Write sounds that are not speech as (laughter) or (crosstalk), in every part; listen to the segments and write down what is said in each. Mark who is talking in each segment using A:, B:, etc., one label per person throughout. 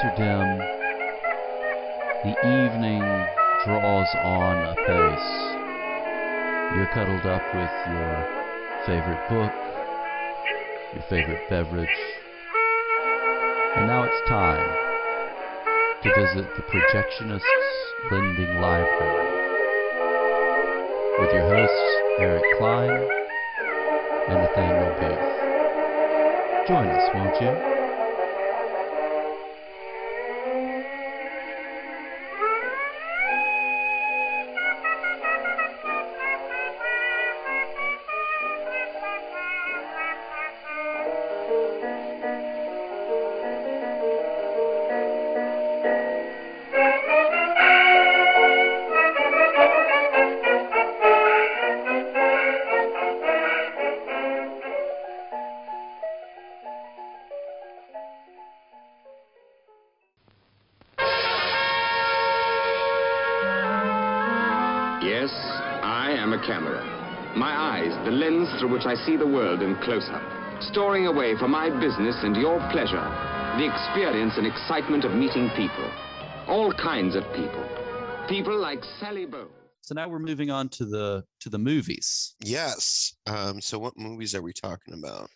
A: dim. The evening draws on apace. You're cuddled up with your favorite book, your favorite beverage. And now it's time to visit the Projectionists Lending Library with your hosts Eric Klein and Nathaniel Booth. Join us, won't you?
B: Through which I see the world in close up, storing away for my business and your pleasure the experience and excitement of meeting people. All kinds of people. People like Sally Bowles.
A: So now we're moving on to the to the movies.
C: Yes. Um, so what movies are we talking about?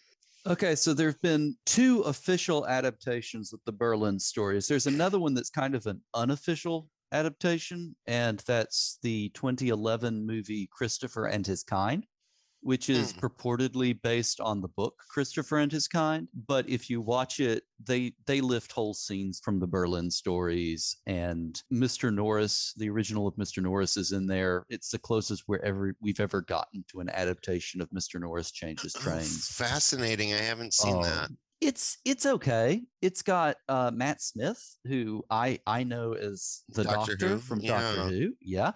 A: Okay, so there have been two official adaptations of the Berlin stories. There's another one that's kind of an unofficial adaptation, and that's the 2011 movie Christopher and His Kind, which is
C: Hmm.
A: purportedly based on the book Christopher and His Kind. But if you watch it, they they lift whole scenes from the Berlin stories, and Mr. Norris, the original of Mr. Norris, is in there. It's the closest we're ever we've ever gotten to an adaptation of Mr. Norris changes
C: Oh,
A: trains.
C: fascinating. I haven't seen that.
A: Um, It's it's okay. It's got uh, Matt Smith, who I I know as the
C: Doctor
A: Doctor, from
C: yeah.
A: Doctor Who, yeah,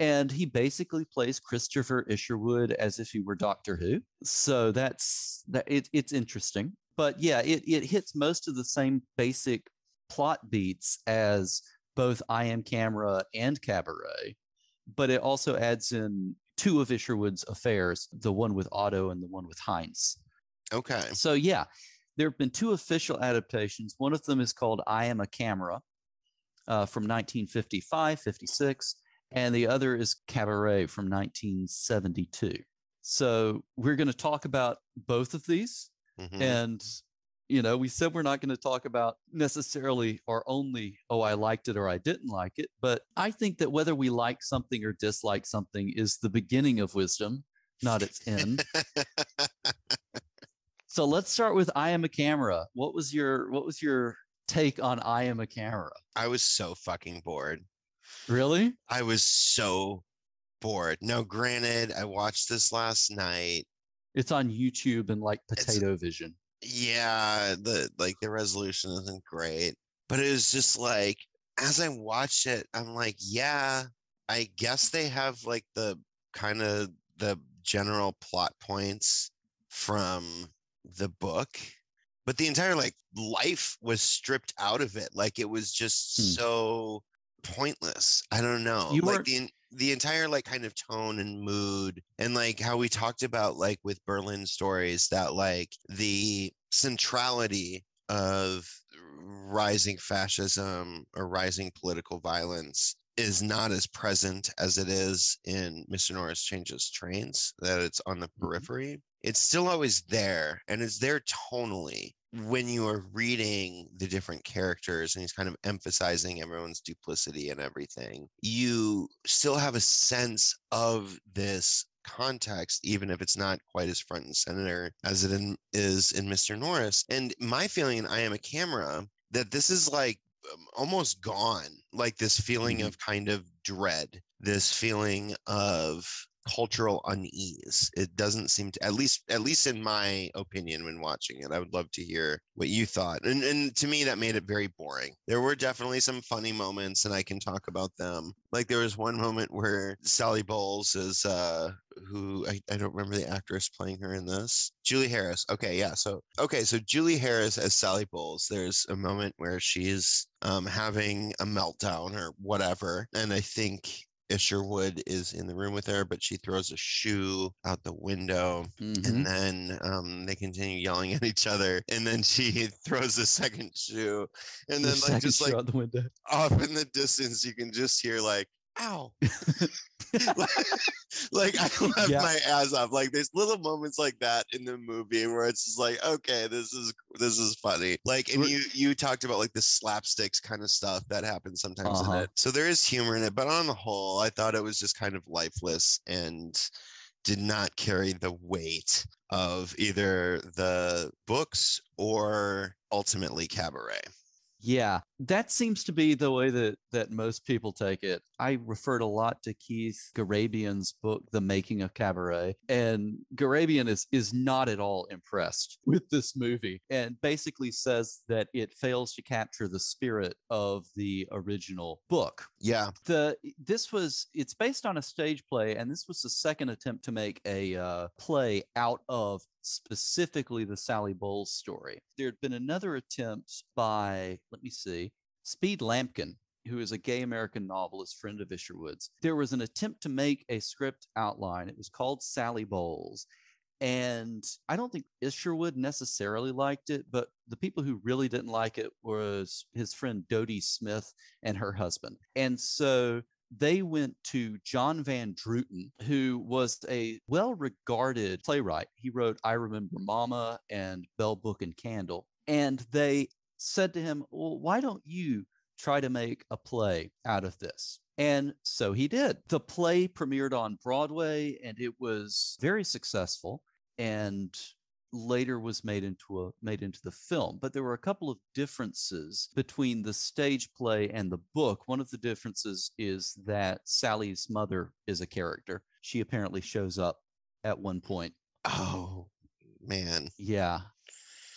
A: and he basically plays Christopher Isherwood as if he were Doctor Who. So that's that. It, it's interesting, but yeah, it it hits most of the same basic plot beats as both I Am Camera and Cabaret, but it also adds in two of Isherwood's affairs, the one with Otto and the one with Heinz.
C: Okay.
A: So yeah, there have been two official adaptations. One of them is called I Am a Camera uh, from 1955, 56, and the other is Cabaret from 1972. So we're going to talk about both of these.
C: Mhm.
A: And, you know, we said we're not going to talk about necessarily or only, oh, I liked it or I didn't like it. But I think that whether we like something or dislike something is the beginning of wisdom, not its end. (laughs) So let's start with I am a camera. What was your what was your take on I am a camera?
C: I was so fucking bored.
A: Really?
C: I was so bored. Now, granted, I watched this last night.
A: It's on YouTube and like
C: It's-
A: Potato Vision.
C: Yeah, the like the resolution isn't great, but it was just like as I watched it, I'm like, yeah, I guess they have like the kind of the general plot points from the book, but the entire like life was stripped out of it. Like it was just
A: Hmm.
C: so pointless. I don't know.
A: You
C: like
A: weren't-
C: the the entire like kind of tone and mood and like how we talked about like with Berlin stories that like the centrality of rising fascism or rising political violence is not as present as it is in Mr. Norris Changes Trains, that it's on the mm-hmm. periphery. It's still always there and it's there tonally when you are reading the different characters and he's kind of emphasizing everyone's duplicity and everything. You still have a sense of this context, even if it's not quite as front and center as it in, is in Mr. Norris. And my feeling in I Am a Camera that this is like um, almost gone, like this feeling
A: Mhm.
C: of kind of dread, this feeling of cultural unease. It doesn't seem to at least at least in my opinion when watching it. I would love to hear what you thought. And and to me that made it very boring. There were definitely some funny moments and I can talk about them. Like there was one moment where Sally Bowles is uh who I, I don't remember the actress playing her in this. Julie Harris. Okay, yeah. So okay, so Julie Harris as Sally Bowles. There's a moment where she's um having a meltdown or whatever. And I think Isherwood is in the room with her, but she throws a shoe out the window.
A: Mhm.
C: And then um, they continue yelling at each other. And then she (laughs) throws a second shoe. And
A: The
C: then, like, just like
A: out the window.
C: off in the distance, you can just hear, like, ow. (laughs) (laughs) like I (laughs) left
A: Yeah.
C: my ass off. Like there's little moments like that in the movie where it's just like, okay, this is this is funny. Like, and you you talked about like the slapsticks kind of stuff that happens sometimes in
A: Uh-huh.
C: it. So there is humor in it, but on the whole, I thought it was just kind of lifeless and did not carry the weight of either the books or ultimately cabaret.
A: Yeah, that seems to be the way that that most people take it. I referred a lot to Keith Garebian's book, The Making of Cabaret, and Garabian is is not at all impressed (laughs) with this movie, and basically says that it fails to capture the spirit of the original book.
C: Yeah.
A: the this was it's based on a stage play and this was the second attempt to make a uh, play out of specifically the sally bowles story. There had been another attempt by let me see speed Lamkin who is a gay american novelist friend of isherwood's there was an attempt to make a script outline. It was called sally bowles. And I don't think Isherwood necessarily liked it, but the people who really didn't like it was his friend Dodie Smith and her husband. And so they went to John Van Druten, who was a well regarded playwright. He wrote I Remember Mama and Bell Book and Candle. And they said to him, Well, why don't you try to make a play out of this? And so he did. The play premiered on Broadway and it was very successful and later was made into a made into the film but there were a couple of differences between the stage play and the book. One of the differences is that sally's mother is a character. She apparently shows up at one point.
C: Oh man.
A: yeah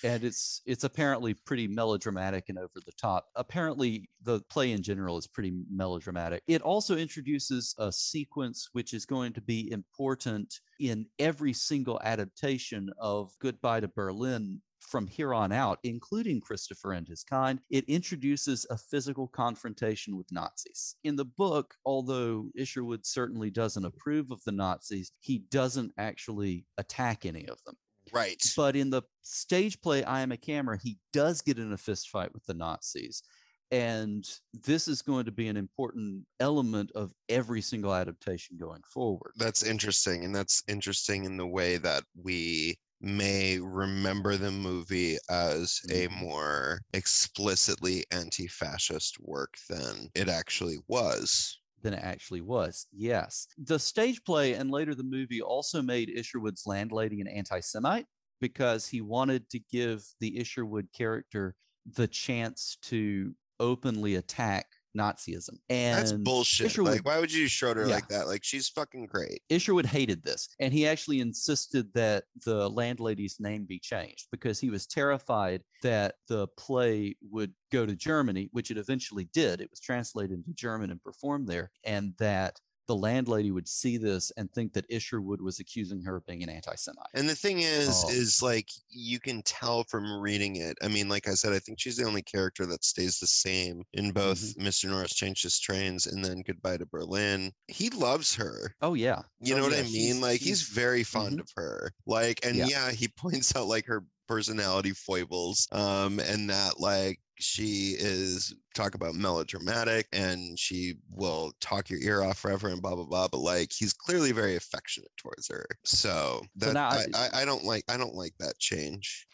A: and it's it's apparently pretty melodramatic and over the top apparently the play in general is pretty melodramatic it also introduces a sequence which is going to be important in every single adaptation of goodbye to berlin from here on out, including Christopher and his kind, it introduces a physical confrontation with Nazis. In the book, although Isherwood certainly doesn't approve of the Nazis, he doesn't actually attack any of them.
C: Right.
A: But in the stage play, I Am a Camera, he does get in a fist fight with the Nazis. And this is going to be an important element of every single adaptation going forward.
C: That's interesting. And that's interesting in the way that we may remember the movie as a
A: Mhm.
C: more explicitly anti fascist work than it actually was.
A: Than it actually was. Yes. The stage play and later the movie also made Isherwood's landlady an anti Semite because he wanted to give the Isherwood character the chance to openly attack Nazism. And
C: That's bullshit.
A: Isherwood,
C: Like, why would you show her
A: Yeah.
C: like that? Like, she's fucking great.
A: Isherwood hated this, and he actually insisted that the landlady's name be changed because he was terrified that the play would go to Germany, which it eventually did. It was translated into German and performed there, and that the landlady would see this and think that Isherwood was accusing her of being an anti-Semite.
C: And the thing is,
A: Oh.
C: is like you can tell from reading it. I mean, like I said, I think she's the only character that stays the same in both
A: Mm-hmm.
C: Mr. Norris Changes Trains and then Goodbye to Berlin. He loves her.
A: Oh yeah,
C: You
A: Oh,
C: know what I mean?
A: she's-
C: Like he's
A: she's-
C: very fond
A: mhm.
C: of her. Like, and
A: Yeah.
C: yeah. he (laughs) points out like her personality foibles, um, and that like she is talk about melodramatic and she will talk your ear off forever and blah blah blah. But like he's clearly very affectionate towards her. So that I,
A: I-
C: I, I don't like I don't like that change.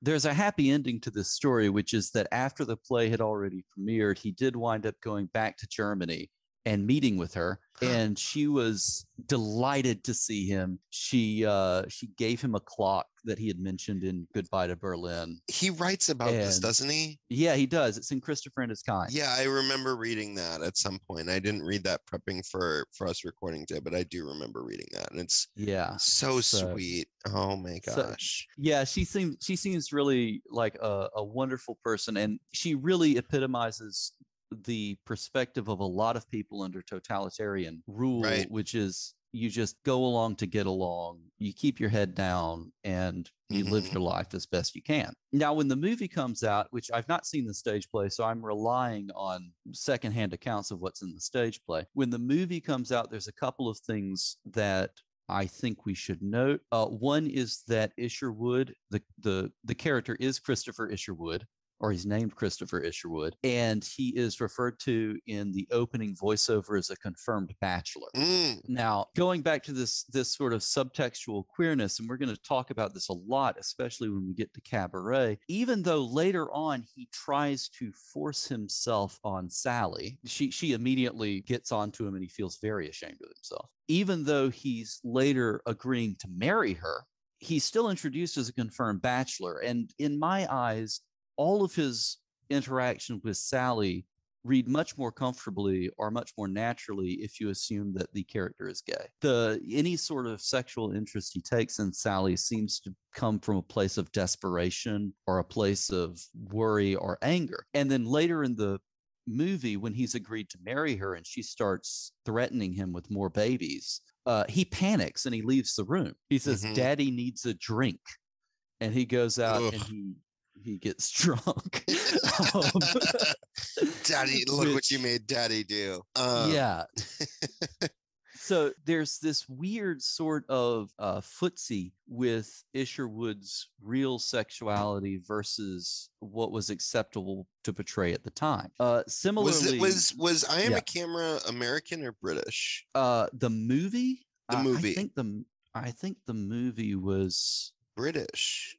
A: there's a happy ending to this story, which is that after the play had already premiered, he did wind up going back to Germany and meeting with her and she was delighted to see him she uh she gave him a clock that he had mentioned in goodbye to berlin
C: He writes about this, doesn't he?
A: yeah he does it's in christopher and his kind
C: Yeah, I remember reading that at some point. I didn't read that prepping for for us recording today, but I do remember reading that, and it's
A: yeah
C: so,
A: So-
C: sweet. Oh my
A: So-
C: gosh.
A: yeah she seems she seems really like a, a wonderful person and she really epitomizes the perspective of a lot of people under totalitarian rule
C: Right.
A: which is you just go along to get along. You keep your head down and you live
C: Mhm.
A: your life as best you can. Now, when the movie comes out, which I've not seen the stage play, so I'm relying on secondhand accounts of what's in the stage play. When the movie comes out, there's a couple of things that I think we should note. Uh, one is that Isherwood, the the the character is Christopher Isherwood, or he's named Christopher Isherwood, and he is referred to in the opening voiceover as a confirmed bachelor.
C: Mm,
A: Now, going back to this this sort of subtextual queerness, and we're going to talk about this a lot, especially when we get to cabaret. Even though later on he tries to force himself on Sally, she she immediately gets onto him, and he feels very ashamed of himself. Even though he's later agreeing to marry her, he's still introduced as a confirmed bachelor, and in my eyes, all of his interaction with Sally read much more comfortably or much more naturally if you assume that the character is gay. The any sort of sexual interest he takes in Sally seems to come from a place of desperation or a place of worry or anger. And then later in the movie when he's agreed to marry her and she starts threatening him with more babies, uh, he panics and he leaves the room. He says,
C: Mhm.
A: "Daddy needs a drink." And he goes out and he he gets (laughs) drunk. Um, (laughs)
C: Daddy, look what you made Daddy do. Um,
A: yeah. (laughs) so there's this weird sort of uh, footsie with Isherwood's real sexuality versus what was acceptable to portray at the time. Uh, similarly,
C: Was it was was I am
A: Yeah.
C: a camera American or British?
A: uh, the movie.
C: The
A: I-
C: movie.
A: I think the I think the movie was.
C: British.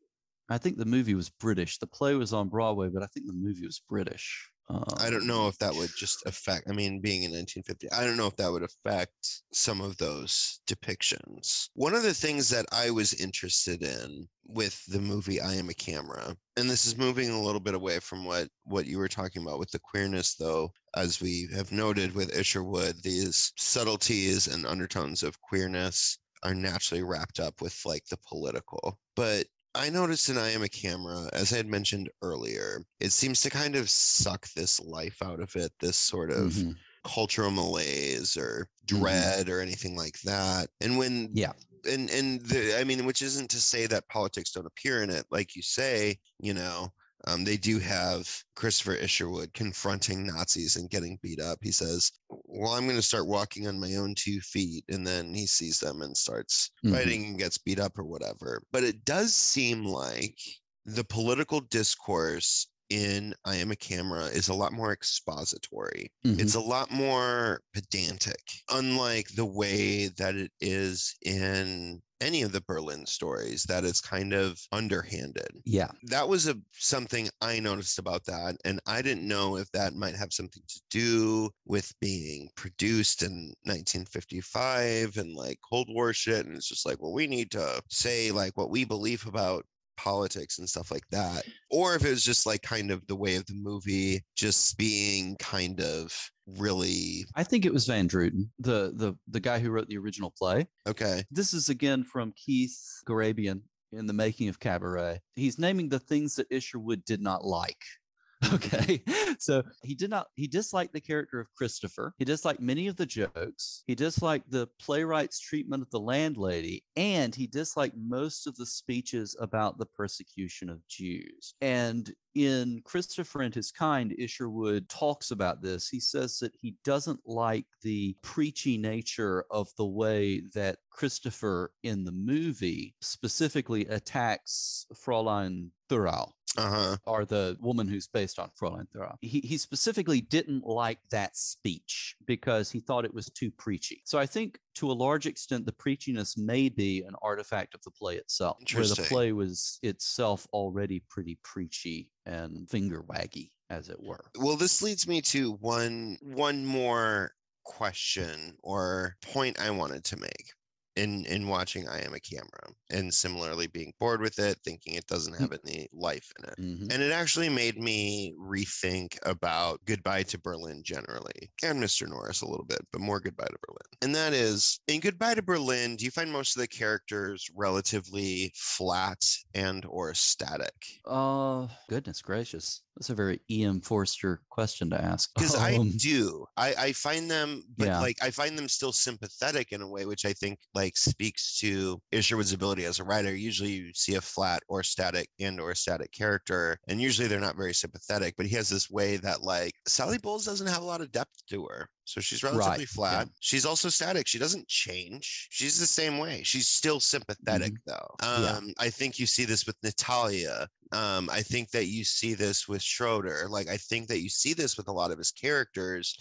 A: I think the movie was British. The play was on Broadway, but I think the movie was British.
C: I don't know
A: Um,
C: if that would just affect. I mean, being in 1950, I don't know if that would affect some of those depictions. One of the things that I was interested in with the movie I Am a Camera, and this is moving a little bit away from what what you were talking about with the queerness, though, as we have noted with Isherwood, these subtleties and undertones of queerness are naturally wrapped up with like the political. But I noticed in I Am a Camera, as I had mentioned earlier, it seems to kind of suck this life out of it, this sort of
A: mhm.
C: cultural malaise or
A: Mhm.
C: dread or anything like that. And when
A: Yeah.
C: and and the I mean, which isn't to say that politics don't appear in it, like you say, you know, um, they do have Christopher Isherwood confronting Nazis and getting beat up. He says, "Well, I'm going to start walking on my own two feet," and then he sees them and starts
A: Mhm.
C: fighting and gets beat up or whatever. But it does seem like the political discourse in I Am a Camera is a lot more expository.
A: Mhm.
C: It's a lot more pedantic, unlike the way that it is in any of the Berlin stories, that it's kind of underhanded.
A: Yeah.
C: That was a something I noticed about that, and I didn't know if that might have something to do with being produced in 1955 and like Cold War shit. And it's just like, well, we need to say like what we believe about politics and stuff like that or if it was just like kind of the way of the movie just being kind of really
A: I think it was Van Druten, the the the guy who wrote the original play.
C: okay
A: This is again from Keith Garebian in the making of Cabaret. He's naming the things that Isherwood did not like. (laughs) Okay. So he did not he disliked the character of Christopher. He disliked many of the jokes. He disliked the playwright's treatment of the landlady, and he disliked most of the speeches about the persecution of Jews. And in Christopher and His Kind, Isherwood talks about this. He says that he doesn't like the preachy nature of the way that Christopher in the movie specifically attacks Fräulein Thurau
C: uh-huh
A: or the woman who's based on Fräulein Thurau. He, he specifically didn't like that speech because he thought it was too preachy. So I think to a large extent, the preachiness may be an artifact of the play itself, where the play was itself already pretty preachy and finger waggy, as it were.
C: well this leads me to one one more question or point i wanted to make in in watching i am a camera and similarly being bored with it thinking it doesn't have any life in it
A: Mhm.
C: And it actually made me rethink about Goodbye to Berlin generally, and Mr. Norris a little bit, but more Goodbye to Berlin. And that is, in Goodbye to Berlin, do you find most of the characters relatively flat and or static?
A: Uh, goodness gracious. That's a very E.M. Forster question to ask.
C: because I
A: Um,
C: do. I, I find them, but
A: Yeah.
C: like I find them still sympathetic in a way, which I think like speaks to Isherwood's ability as a writer. Usually, you see a flat or static and or static character, and usually they're not very sympathetic. But he has this way that like Sally Bowles doesn't have a lot of depth to her. So she's
A: Right,
C: relatively
A: yeah.
C: flat. She's also static. She doesn't change. She's the same way. She's still sympathetic though.
A: Mm-hmm. Yeah.
C: Um, I think you see this with Natalia um, I think that you see this with Schroeder. Like, I think that you see this with a lot of his characters.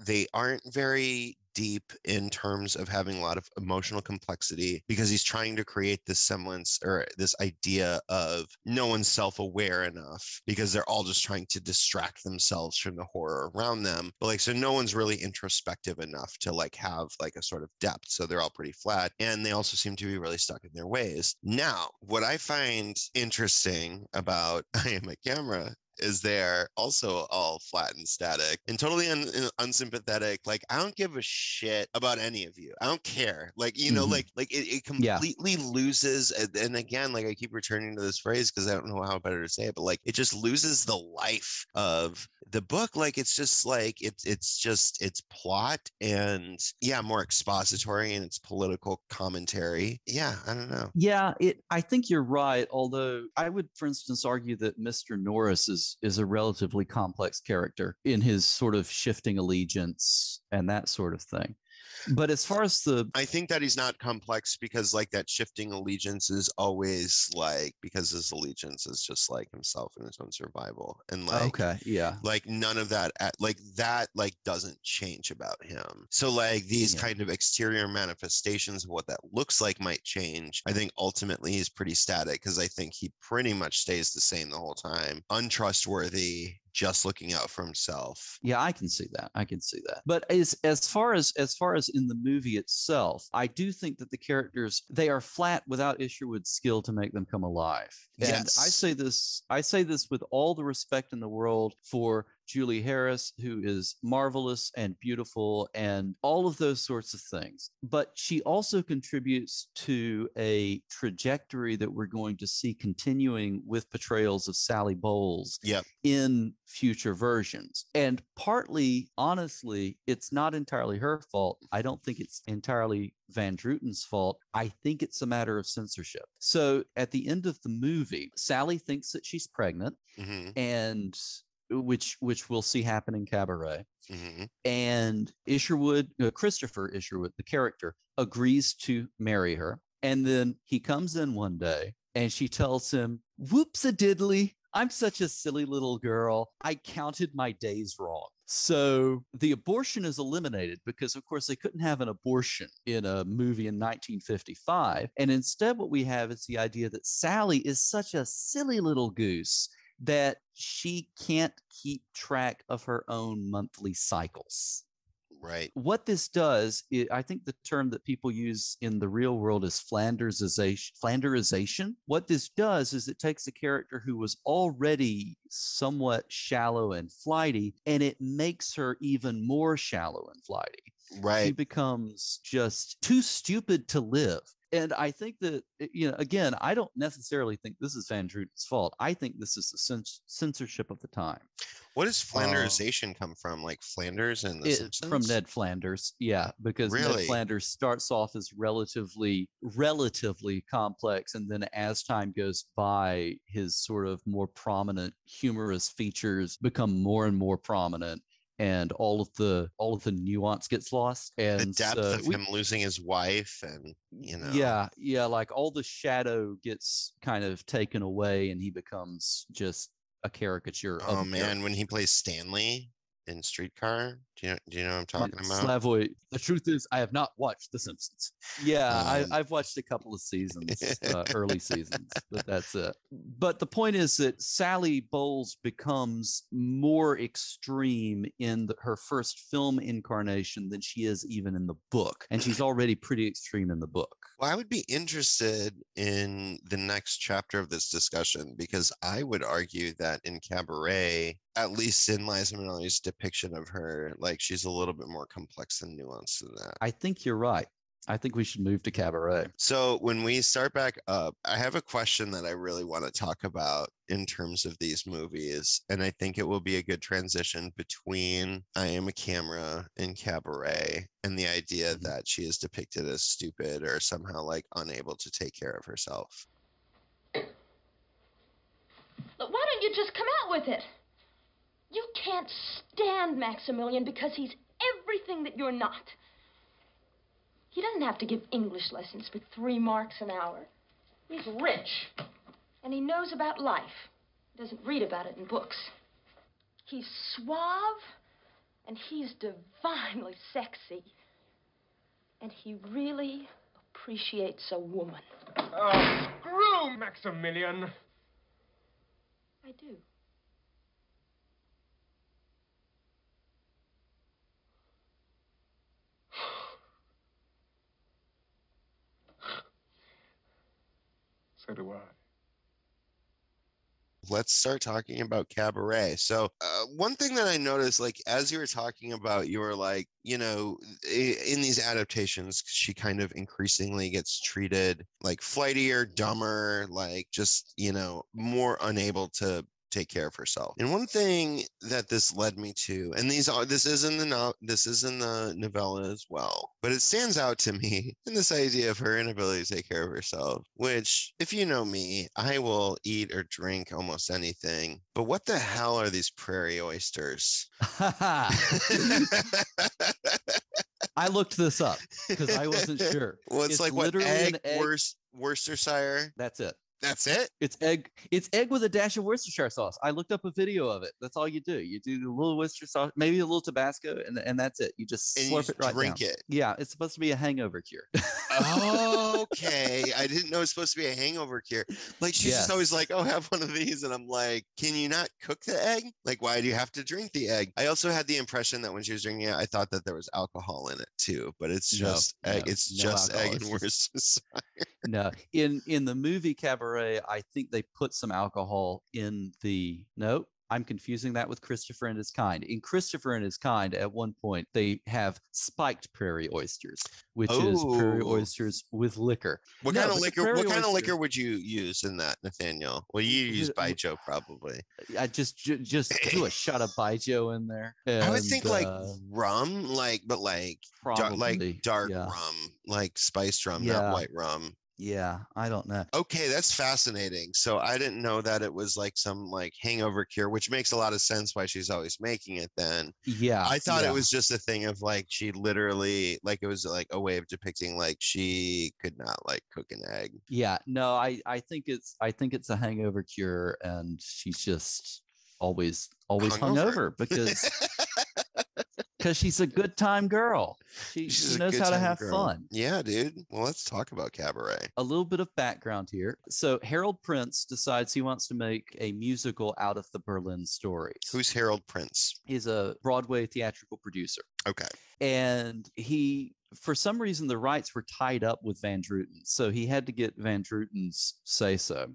C: They aren't very deep in terms of having a lot of emotional complexity because he's trying to create this semblance or this idea of no one's self aware enough because they're all just trying to distract themselves from the horror around them. But like, so no one's really introspective enough to like have like a sort of depth. So they're all pretty flat and they also seem to be really stuck in their ways. Now, what I find interesting about (laughs) I Am a Camera is they're also all flat and static and totally un- un- unsympathetic. Like I don't give a shit about any of you. I don't care. Like you know,
A: Mhm.
C: like like it, it
A: Yeah.
C: completely loses. And, and again, like I keep returning to this phrase because I don't know how better to say it, but like it just loses the life of the book. Like it's just like it's it's just it's plot and yeah, more expository and it's political commentary. Yeah, I don't know.
A: Yeah, it. I think you're right. Although I would, for instance, argue that Mr. Norris is is a relatively complex character in his sort of shifting allegiance and that sort of thing. But as far as the
C: I think that he's not complex because like that shifting allegiance is always like because his allegiance is just like himself and his own survival and like
A: okay, yeah,
C: like none of that like that like doesn't change about him. So like these
A: Yeah.
C: kind of exterior manifestations of what that looks like might change. I think ultimately he's pretty static because i think he pretty much stays the same the whole time. Untrustworthy just looking out for himself
A: yeah, I can see that. I can see that. But as as far as as far as in the movie itself, I do think that the characters they are flat without Isherwood's skill to make them come alive. And I say this I say this with all the respect in the world for Julie Harris, who is marvelous and beautiful and all of those sorts of things. But she also contributes to a trajectory that we're going to see continuing with portrayals of Sally Bowles
C: Yep.
A: in future versions. And partly, honestly, it's not entirely her fault. I don't think it's entirely Van Druten's fault. I think it's a matter of censorship. So at the end of the movie, Sally thinks that she's pregnant
C: hmm
A: and which which we'll see happen in cabaret.
C: Hmm
A: and isherwood uh, christopher isherwood the character agrees to marry her. And then he comes in one day and she tells him whoops a diddly i'm such a silly little girl. I counted my days wrong so the abortion is eliminated because of course they couldn't have an abortion in a movie in 1955 and instead what we have is the idea that sally is such a silly little goose that she can't keep track of her own monthly cycles.
C: Right
A: What this does, i I think the term that people use in the real world is Flandersization. Flanderization. What this does is it takes a character who was already somewhat shallow and flighty, and it makes her even more shallow and flighty
C: Right.
A: she becomes just too stupid to live. And I think that, uh, you know, again, I don't necessarily think this is Van Druten's fault. I think this is the cens- censorship of the time.
C: what does flanderization come from like flanders and the
A: It- from Ned Flanders. Yeah, because Ned Flanders starts off as relatively, relatively complex. And then as time goes by, his sort of more prominent humorous features become more and more prominent. And all of the all of the nuance gets lost. And
C: the depth
A: so
C: of
A: we-
C: him losing his wife and you know
A: Yeah, yeah, like all the shadow gets kind of taken away and he becomes just a caricature
C: oh man when he plays stanley in streetcar do you know do you know what i'm talking about
A: Slavoj. The truth is, I have not watched The Simpsons. Yeah,
C: Um,
A: I, I've watched a couple of seasons, (laughs) uh, early seasons, but that's it. But the point is that Sally Bowles becomes more extreme in the, her first film incarnation than she is even in the book, and she's already pretty extreme in the book.
C: Well, I would be interested in the next chapter of this discussion because I would argue that in Cabaret, at least in Liza Minnelli's depiction of her, like she's a little bit more complex and nuanced than that.
A: I think you're right. I think we should move to cabaret.
C: So when we start back up, I have a question that I really want to talk about in terms of these movies. And I think it will be a good transition between I Am a Camera and Cabaret and the idea
A: Mhm.
C: that she is depicted as stupid or somehow like unable to take care of herself.
D: Look, Why don't you just come out with it? You can't stand Maximilian because he's everything that you're not. He doesn't have to give English lessons for three marks an hour. He's rich, and he knows about life. He doesn't read about it in books. He's suave, and he's divinely sexy. And he really appreciates a woman.
E: Oh, screw Maximilian.
D: I do.
E: So do I.
C: let's start talking about cabaret so uh, one thing that i noticed like as you were talking about you were like you know in these adaptations she kind of increasingly gets treated like flightier dumber like just you know more unable to take care of herself and one thing that this led me to and these are this is in the no, this is in the novella as well but it stands out to me (laughs) in this idea of her inability to take care of herself which if you know me i will eat or drink almost anything but what the hell are these prairie oysters (laughs) (laughs)
A: I looked this up because I wasn't sure.
C: well it's,
A: It's
C: like what egg,
A: egg-
C: Worc- worcestershire
A: That's it.
C: That's it
A: It's egg. It's egg with a dash of Worcestershire sauce. I looked up a video of it. That's all you do. You do a little Worcestershire sauce, maybe a little Tabasco, and and that's it. You just
C: and
A: slurp
C: you
A: it right
C: drink
A: down.
C: it
A: Yeah, it's supposed to be a hangover cure. (laughs)
C: okay i didn't know it's supposed to be a hangover cure like she's just always like oh have one of these and i'm like can you not cook the egg like why do you have to drink the egg i also had the impression that when she was drinking it i thought that there was alcohol in it too but it's
A: No,
C: just egg
A: no,
C: it's
A: no
C: just
A: alcohol,
C: egg and Worcestershire.
A: No, in in the movie Cabaret, I think they put some alcohol in the. Nope, I'm confusing that with Christopher and His Kind. In Christopher and His Kind, at one point they have spiked prairie oysters, which is prairie
C: Oh.
A: oysters with liquor.
C: what
A: No,
C: kind of liquor what kind of liquor would you use in that nathaniel well you use joe probably
A: I just ju- just do a shot of Baijiu in there.
C: i would
A: and,
C: think like
A: uh,
C: rum like but like dark, like dark
A: yeah.
C: rum like spiced rum
A: Yeah.
C: not white rum
A: Yeah, I don't know.
C: Okay, that's fascinating. So I didn't know that it was like some like hangover cure, which makes a lot of sense why she's always making it then.
A: Yeah,
C: I thought
A: yeah.
C: it was just a thing of like she literally like it was like a way of depicting like she could not like cook an egg.
A: Yeah, no, I I think it's I think it's a hangover cure, and she's just always always
C: Hungover.
A: hungover because (laughs) because she's a good time girl. She, she knows how to have
C: girl.
A: fun.
C: Yeah, dude. Well, let's talk about cabaret.
A: A little bit of background here. So Harold Prince decides he wants to make a musical out of the Berlin stories.
C: Who's Harold Prince?
A: He's a Broadway theatrical producer.
C: Okay.
A: and he for some reason the rights were tied up with van druten so he had to get van druten's say so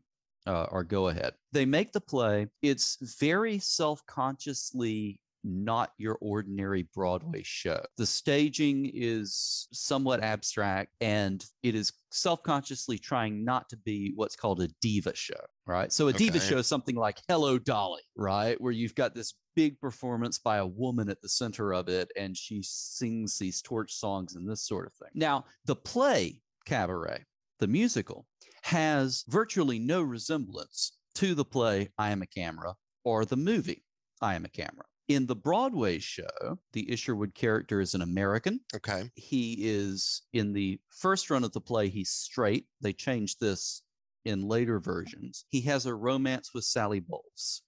A: uh, or go ahead they make the play it's very self-consciously not your ordinary broadway show. The staging is somewhat abstract and it is self-consciously trying not to be what's called a diva show right? So a diva show is something like hello dolly right? Where you've got this big performance by a woman at the center of it and she sings these torch songs and this sort of thing. Now the play cabaret the musical has virtually no resemblance to the play i am a camera or the movie i am a camera in the broadway show the isherwood character is an american
C: Okay.
A: he is in the first run of the play he's straight they changed this in later versions he has a romance with sally bowles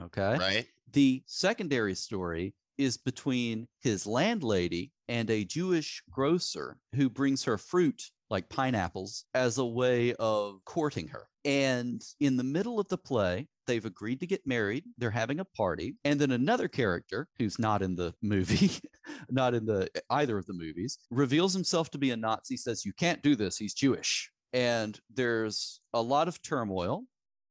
A: okay
C: Right.
A: the secondary story is between his landlady and a Jewish grocer who brings her fruit like pineapples as a way of courting her. And in the middle of the play, they've agreed to get married. They're having a party. And then another character who's not in the movie, (laughs) not in the either of the movies, reveals himself to be a Nazi, says, You can't do this. He's Jewish. And there's a lot of turmoil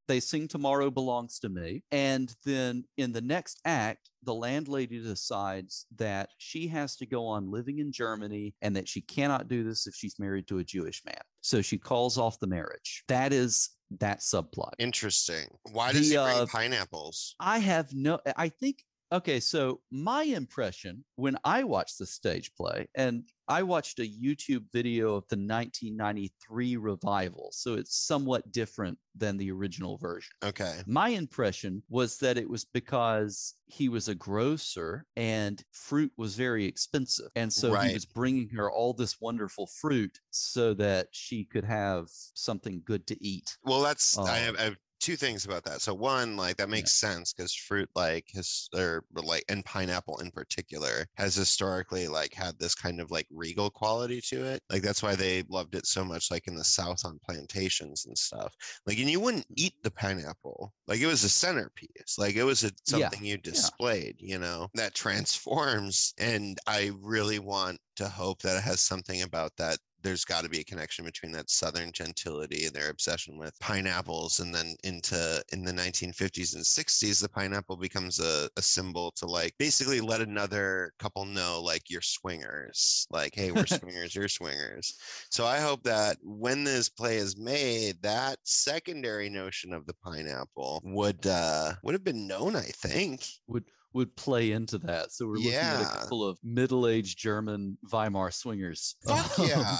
A: They sing Tomorrow Belongs to Me. And then in the next act, the landlady decides that she has to go on living in Germany and that she cannot do this if she's married to a Jewish man. So she calls off the marriage. That is that subplot.
C: Interesting. Why does
A: The,
C: he bring
A: uh,
C: pineapples?
A: I have no, I think, okay, so my impression when I watched the stage play, and I watched a YouTube video of the 1993 revival, so it's somewhat different than the original version.
C: Okay.
A: My impression was that it was because he was a grocer and fruit was very expensive. And so
C: Right.
A: he was bringing her all this wonderful fruit so that she could have something good to eat.
C: Well, that's I
A: um
C: have, I have two things about that. So one, like that makes sense because fruit, like his or like and pineapple in particular, has historically like had this kind of like regal quality to it. Like that's why they loved it so much, like in the South on plantations and stuff. Like, and you wouldn't mm-hmm. eat the pineapple. Like it was a centerpiece. Like it was a,
A: Yeah,
C: something you displayed. You know that transforms, and I really want to hope that it has something about that there's got to be a connection between that southern gentility and their obsession with pineapples and then into in the 1950s and 60s the pineapple becomes a, a symbol to like basically let another couple know like you're swingers. Like hey we're (laughs) swingers you're swingers. So i hope that when this play is made that secondary notion of the pineapple would uh would have been known i think.
A: Would would play into that. So we're looking at a couple of middle-aged German Weimar swingers.
C: Fuck
A: Um,
C: yeah.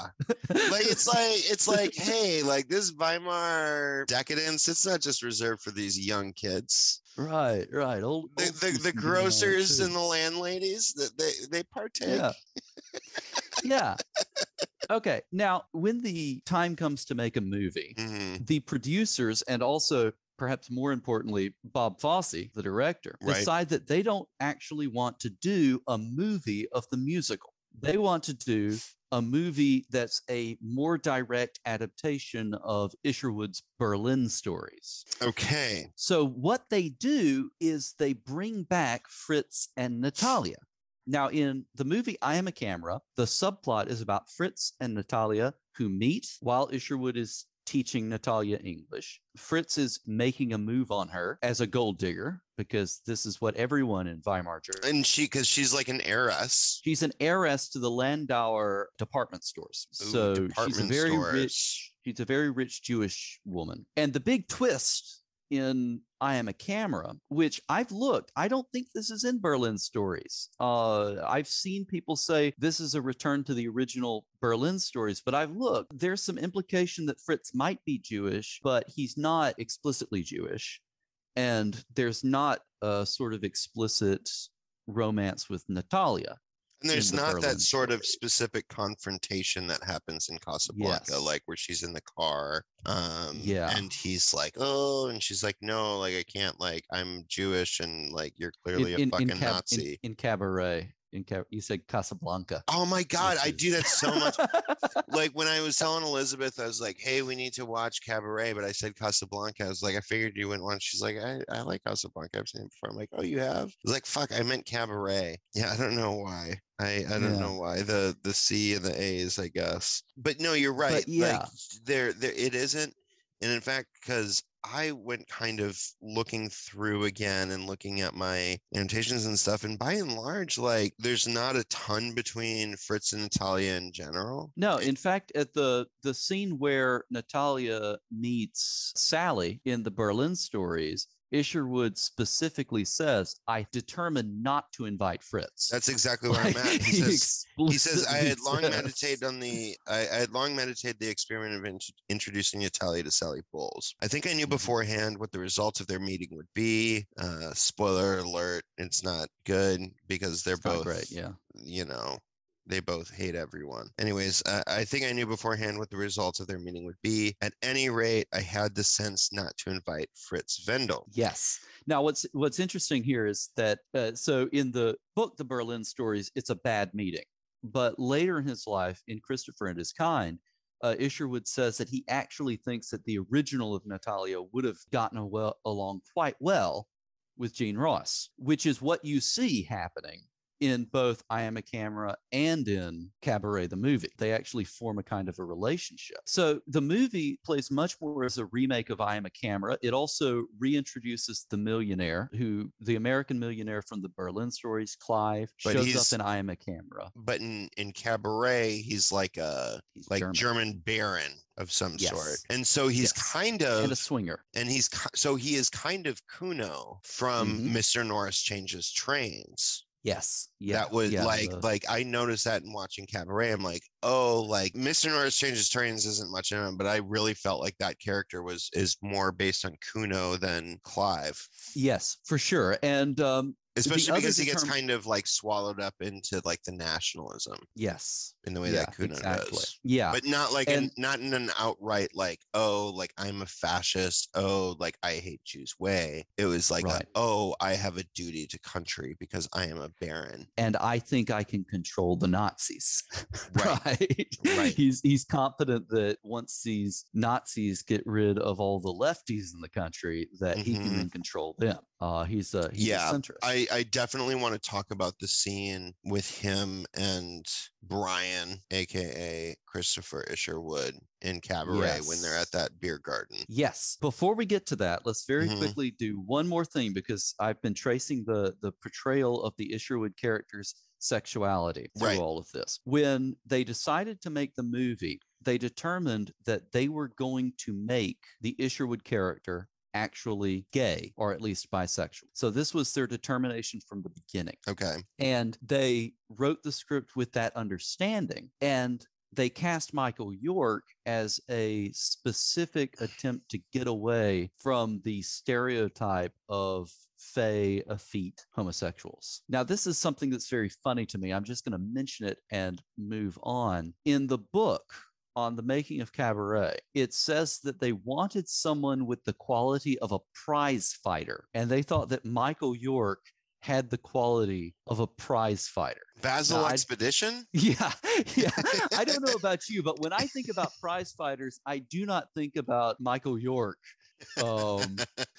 C: like it's (laughs) like it's like hey like this weimar decadence it's not just reserved for these young kids
A: right, right. Old,
C: the
A: old
C: the, the
A: can get on it
C: grocers and the landladies that they they partake
A: Yeah. (laughs) yeah. Okay. Now, when the time comes to make a movie,
C: Mhm.
A: the producers and also perhaps more importantly Bob Fosse, the director,
C: Right.
A: decide that they don't actually want to do a movie of the musical. They want to do a movie that's a more direct adaptation of Isherwood's Berlin stories.
C: okay
A: So what they do is they bring back Fritz and Natalia. Now, in the movie I Am a Camera, the subplot is about Fritz and Natalia who meet while Isherwood is teaching Natalia English. Fritz is making a move on her as a gold digger because this is what everyone in Weimar Germany.
C: and she because she's like an heiress
A: She's an heiress to the Landauer department stores.
C: Ooh,
A: so she's a very
C: stores.
A: rich she's a very rich Jewish woman. And the big twist in I Am a Camera, which I've looked, I don't think this is in Berlin stories. Uh, I've seen people say this is a return to the original Berlin stories, but I've looked. There's some implication that Fritz might be Jewish, but he's not explicitly Jewish. And there's not a sort of explicit romance with Natalia.
C: And there's
A: the
C: not
A: Berlin
C: that sort of specific confrontation that happens in casablanca
A: Yes.
C: like where she's in the car um
A: Yeah.
C: and he's like oh and she's like no like i can't like i'm jewish and like you're clearly a fucking
A: cab-
C: nazi
A: in, in cabaret. In cab- you said Casablanca.
C: Oh my god,
A: which
C: I do that so much. (laughs) like when I was telling Elizabeth, I was like, "Hey, we need to watch Cabaret," but I said Casablanca. I was like, "I figured you wouldn't want." She's like, "I, I like Casablanca. I've seen it before." I'm like, "Oh, you have?" I was like, "Fuck, I meant Cabaret." Yeah, I don't know why. I I don't
A: Yeah.
C: know why the the C and the A's, I guess. But no, you're right.
A: yeah.
C: Like there there it isn't, and in fact, because I went kind of looking through again and looking at my annotations and stuff, and by and large, like there's not a ton between Fritz and Natalia in general.
A: No, in fact, at the the scene where Natalia meets Sally in the Berlin stories, Isherwood specifically says, "I determined not to invite Fritz."
C: That's exactly (laughs) where I'm at. He says, he says I had long
A: says-
C: meditated on the I, I had long meditated the experiment of int- introducing Natalia to Sally Bowles. I think I knew
A: Mhm.
C: beforehand what the results of their meeting would be. Uh, spoiler alert: it's not good because they're
A: It's
C: both
A: great. Yeah.
C: you know, they both hate everyone. Anyways, uh, I think I knew beforehand what the results of their meeting would be. At any rate, I had the sense not to invite Fritz Wendel.
A: Yes. Now, what's what's interesting here is that uh, so in the book, the Berlin stories, it's a bad meeting, but later in his life, in Christopher and His Kind, uh, Isherwood says that he actually thinks that the original of Natalia would have gotten well, along quite well with Jean Ross, which is what you see happening in both I Am a Camera and in Cabaret the movie. They actually form a kind of a relationship. So the movie plays much more as a remake of I Am a Camera. It also reintroduces the millionaire who the American millionaire from the Berlin stories, Clive,
C: But
A: shows up in I Am a Camera.
C: But in in Cabaret, he's like a
A: He's
C: like
A: German,
C: German, baron of some sort, and so he's
A: Yes.
C: kind
A: and a swinger.
C: and he's so he is kind of Kuno from
A: Mhm.
C: Mr. Norris Changes Trains.
A: Yes. Yeah.
C: that was
A: yeah,
C: like
A: the-
C: like I noticed that in watching Cabaret. I'm like, oh, like Mr. Norris Changes Trains isn't much in him, but I really felt like that character was is more based on Kuno than Clive.
A: yes, for sure. And um,
C: Especially because he gets kind of like swallowed up into like the nationalism
A: yes.
C: in the way
A: yeah,
C: that Kuno
A: exactly.
C: does.
A: Yeah.
C: But not like in, not in an outright like, oh, like I'm a fascist, oh, like I hate Jews way. It was like, a, oh, I have a duty to country because I am a baron.
A: and I think I can control the Nazis. (laughs)
C: Right.
A: right.
C: Right.
A: He's he's confident that once these Nazis get rid of all the lefties in the country, that he can
C: Mhm.
A: control them. Uh, he's a he's
C: Yeah,
A: a centrist.
C: I, I definitely want to talk about the scene with him and Brian, aka Christopher Isherwood, in Cabaret when they're at that beer garden.
A: Yes. Before we get to that, let's very
C: Mhm.
A: quickly do one more thing because I've been tracing the the portrayal of the Isherwood character's sexuality through
C: Right.
A: all of this. When they decided to make the movie, they determined that they were going to make the Isherwood character actually gay or at least bisexual. So this was their determination from the beginning
C: Okay.
A: and they wrote the script with that understanding and they cast michael york as a specific attempt to get away from the stereotype of fey effete homosexuals now this is something that's very funny to me i'm just going to mention it and move on in the book on the making of cabaret it says that they wanted someone with the quality of a prize fighter and they thought that michael york had the quality of a prize fighter.
C: Basil
A: I-
C: Expedition? (laughs)
A: Yeah, yeah. I don't know (laughs) about you, but when I think about prize fighters, I do not think about Michael York um,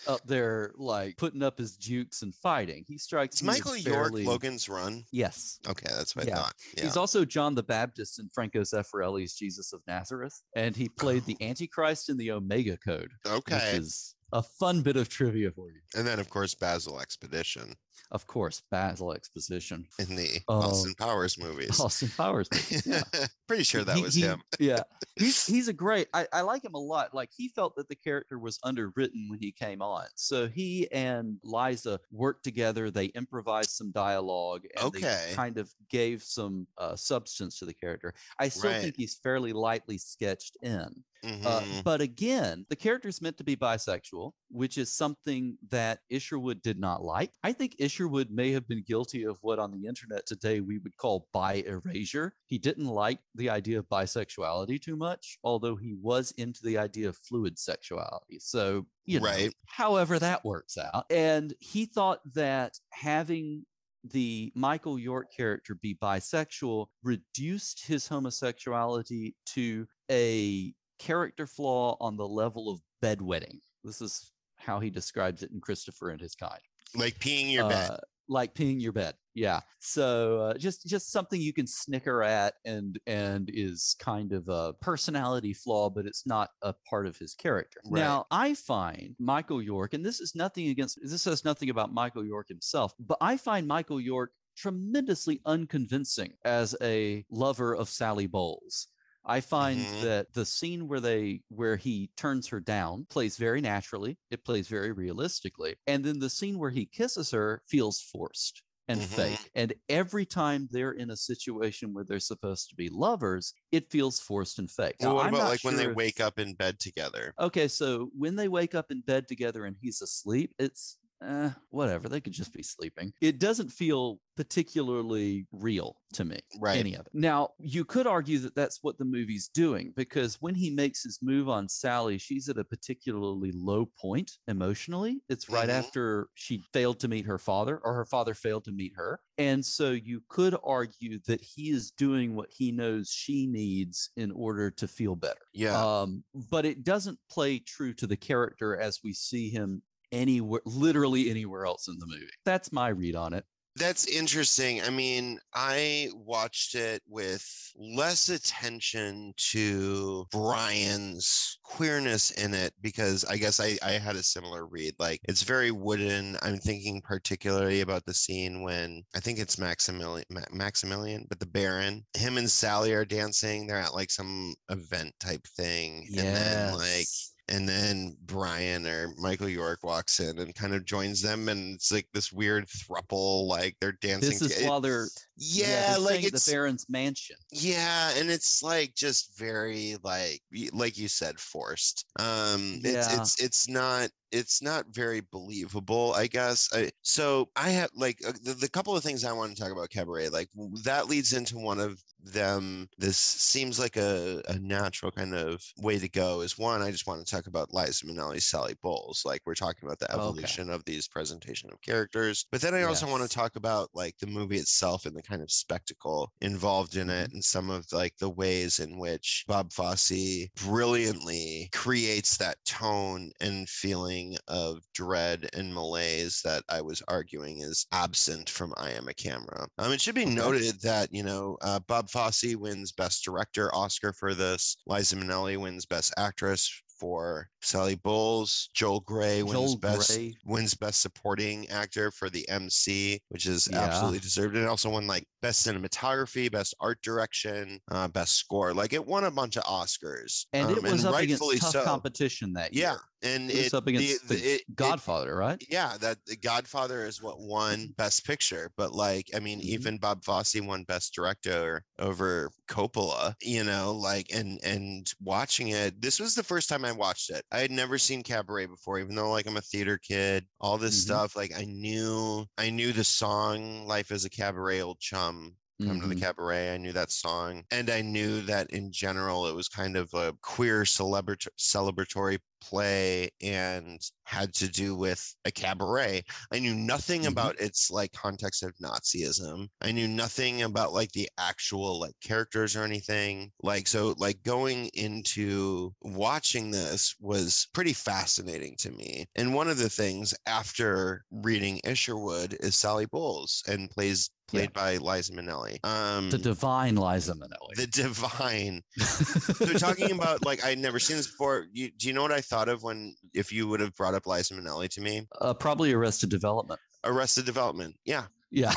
A: up there like putting up his jukes and fighting. He strikes
C: Is Michael York
A: fairly-
C: Logan's Run?
A: Yes,
C: Okay, that's what I
A: Yeah.
C: thought. Yeah.
A: he's also John the Baptist in Franco Zeffirelli's Jesus of Nazareth, and he played the Antichrist in the Omega Code,
C: Okay, which
A: is a fun bit of trivia for you.
C: And then of course Basil Expedition
A: Of course, Basil Exposition,
C: in the
A: Oh.
C: Austin Powers movies. (laughs)
A: Austin Powers. movies, Yeah. (laughs)
C: Pretty sure that
A: He-
C: was
A: he-
C: him. (laughs)
A: yeah, he's he's a great. I, I like him a lot. Like he felt that the character was underwritten when he came on, so he and Liza worked together. They improvised some dialogue, and
C: Okay.
A: they kind of gave some uh, substance to the character. I still
C: Right.
A: think he's fairly lightly sketched in. Uh,
C: Mhm.
A: but again, the character is meant to be bisexual, which is something that Isherwood did not like. I think Isherwood may have been guilty of what on the internet today we would call bi erasure. He didn't like the idea of bisexuality too much, although he was into the idea of fluid sexuality. So, you know,
C: Right.
A: however that works out. And he thought that having the Michael York character be bisexual reduced his homosexuality to a character flaw on the level of bedwetting. This is how he describes it in Christopher and his kind.
C: Like peeing your bed.
A: Uh, like peeing your bed. Yeah. So uh, just just something you can snicker at and and is kind of a personality flaw, but it's not a part of his character.
C: Right.
A: Now I find Michael York, and this is nothing against this says nothing about Michael York himself, but I find Michael York tremendously unconvincing as a lover of Sally Bowles. I find
C: Mhm.
A: that the scene where they where he turns her down plays very naturally. It plays very realistically. And then the scene where he kisses her feels forced and
C: Mhm.
A: fake. And every time they're in a situation where they're supposed to be lovers, it feels forced and fake.
C: Well,
A: Now,
C: what
A: I'm
C: about like when they
A: if-
C: wake up in bed together?
A: Okay, so when they wake up in bed together and he's asleep, it's eh, whatever. They could just be sleeping. It doesn't feel particularly real to me,
C: Right.
A: any of it. Now, you could argue that that's what the movie's doing because when he makes his move on Sally, she's at a particularly low point emotionally. It's right
C: Mhm.
A: after she failed to meet her father or her father failed to meet her. And so you could argue that he is doing what he knows she needs in order to feel better.
C: Yeah.
A: Um, but it doesn't play true to the character as we see him anywhere, literally anywhere else in the movie. That's my read on it.
C: That's interesting. I mean, I watched it with less attention to Brian's queerness in it because I guess I, I had a similar read. Like, it's very wooden. I'm thinking particularly about the scene when I think it's Maximilian, Ma- Maximilian, but the Baron, him and Sally are dancing. They're at like some event type thing. And then, like,
A: Yes.
C: And then Brian or Michael York walks in and kind of joins them, and it's like this weird thruple, like they're dancing.
A: This is
C: it-
A: while they're
C: yeah,
A: they're
C: like it's
A: the Baron's mansion.
C: yeah, and it's like just very like like you said, forced. Um, it's
A: Yeah.
C: it's it's not it's not very believable, I guess. I, so I have like uh, the, the couple of things I want to talk about cabaret. Like that leads into one of them. This seems like a, a natural kind of way to go. Is one I just want to talk about Liza Minnelli's Sally Bowles. Like we're talking about the
A: Okay.
C: evolution of these presentation of characters, but then I also want to talk about like the movie itself and the kind of spectacle involved in
A: Mm-hmm.
C: it and some of like the ways in which Bob Fosse brilliantly creates that tone and feeling of dread and malaise that I was arguing is absent from I Am a Camera. Um, it should be noted that, you know, uh, Bob Fosse wins Best Director Oscar for this. Liza Minnelli wins Best Actress for Sally Bowles. Joel Grey wins
A: Joel
C: Best
A: Grey.
C: wins Best Supporting Actor for the MC, which is
A: Yeah.
C: absolutely deserved. And also won like Best Cinematography, Best Art Direction, uh, Best Score. Like it won a bunch of Oscars,
A: And it
C: um,
A: was up against
C: rightfully
A: tough
C: so.
A: competition that year.
C: Yeah, and
A: It was
C: it,
A: up against
C: the,
A: the,
C: it- it-
A: Godfather, right?
C: yeah, that the Godfather is what won Best Picture, but like I mean,
A: Mhm.
C: even Bob Fosse won Best Director over Coppola, you know, like and and watching it, this was the first time I watched it. I had never seen Cabaret before, even though like I'm a theater kid, all this
A: Mhm.
C: stuff. Like I knew I knew the song "Life as a Cabaret Old Chum." Come to the
A: Mhm.
C: cabaret. I knew that song, and I knew that in general it was kind of a queer celebrat- celebratory play and had to do with a cabaret. I knew nothing
A: Mhm.
C: about its like context of Nazism. I knew nothing about like the actual like characters or anything. Like so like going into watching this was pretty fascinating to me. And one of the things after reading Isherwood is Sally Bowles and plays
A: Yeah.
C: played by Liza Minnelli. Um
A: the divine Liza Minnelli.
C: the divine (laughs) so talking about like I'd never seen this before. You, do you know what I thought of when if you would have brought up Liza Minnelli to me?
A: uh, probably Arrested Development.
C: Arrested Development. Yeah,
A: Yeah.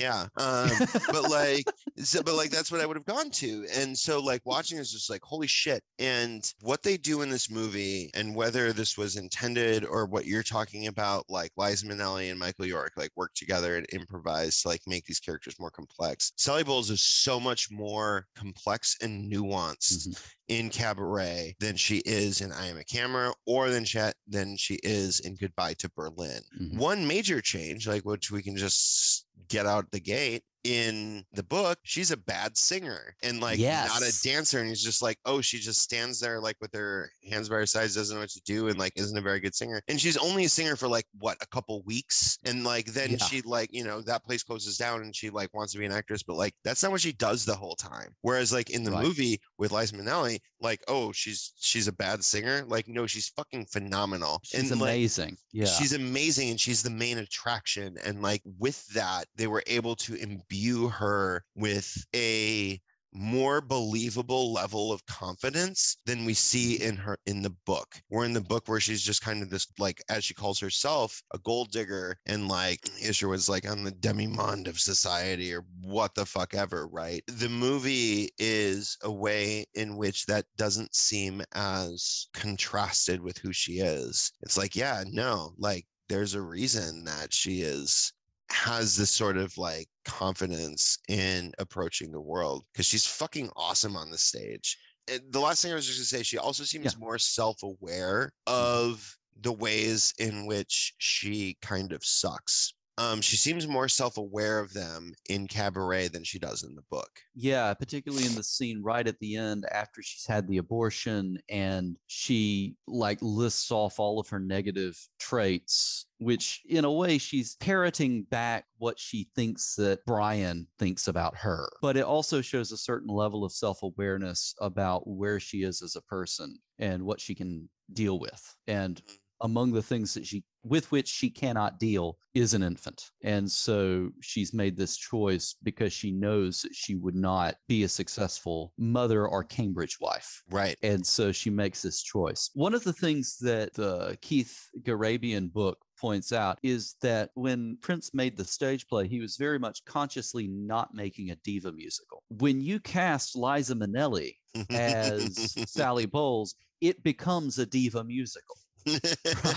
C: yeah. Um, but like, so, but like that's what I would have gone to. And so like watching is just like holy shit. And what they do in this movie, and whether this was intended or what you're talking about, like Liza Minnelli and Michael York like work together and improvise to like make these characters more complex. Sally Bowles is so much more complex and nuanced
A: Mhm.
C: in Cabaret than she is in I Am a Camera or than she, than she is in Goodbye to Berlin.
A: Mhm.
C: One major change, like which we can just get out the gate in the book, she's a bad singer and like not a dancer. And he's just like, oh, she just stands there like with her hands by her sides, doesn't know what to do, and like isn't a very good singer. And she's only a singer for like what a couple weeks, and like then
A: Yeah.
C: she like you know that place closes down and she like wants to be an actress, but like that's not what she does the whole time. Whereas like in the
A: Right.
C: movie with Liza Minnelli, like oh she's she's a bad singer, like no she's fucking phenomenal.
A: She's
C: and like
A: amazing. yeah.
C: she's amazing and she's the main attraction and like with that they were able to imbue her with a more believable level of confidence than we see in her in the book. We're in the book where she's just kind of this like as she calls herself a gold digger and like Isher was like on the demi-monde of society or what the fuck ever, right? The movie is a way in which that doesn't seem as contrasted with who she is. It's like, yeah, no, like there's a reason that she is has this sort of like confidence in approaching the world because she's fucking awesome on the stage. And the last thing I was just gonna say, she also seems more self-aware mm-hmm. of the ways in which she kind of sucks. Um, she seems more self-aware of them in Cabaret than she does in the book.
A: Yeah, particularly in the scene right at the end after she's had the abortion and she like lists off all of her negative traits, which in a way she's parroting back what she thinks that Brian thinks about her. But it also shows a certain level of self awareness about where she is as a person and what she can deal with. And among the things that she with which she cannot deal is an infant. And so she's made this choice because she knows that she would not be a successful mother or Cambridge wife.
C: Right.
A: And so she makes this choice. One of the things that the Keith Garebian book points out is that when Prince made the stage play, he was very much consciously not making a diva musical. When you cast Liza Minnelli (laughs) as Sally Bowles, it becomes a diva musical.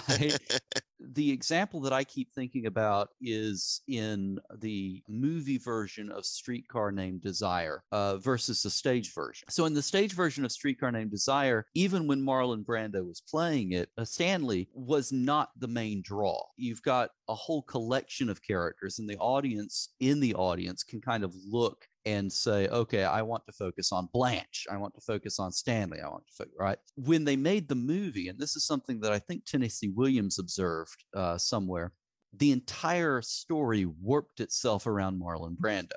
A: Right? (laughs) The example that I keep thinking about is in the movie version of Streetcar Named Desire uh, versus the stage version. So, in the stage version of Streetcar Named Desire, even when Marlon Brando was playing it, uh, Stanley was not the main draw. You've got a whole collection of characters, and the audience in the audience can kind of look and say, okay, I want to focus on Blanche. I want to focus on Stanley. I want to focus, right? When they made the movie, and this is something that I think Tennessee Williams observed uh, somewhere, the entire story warped itself around Marlon Brando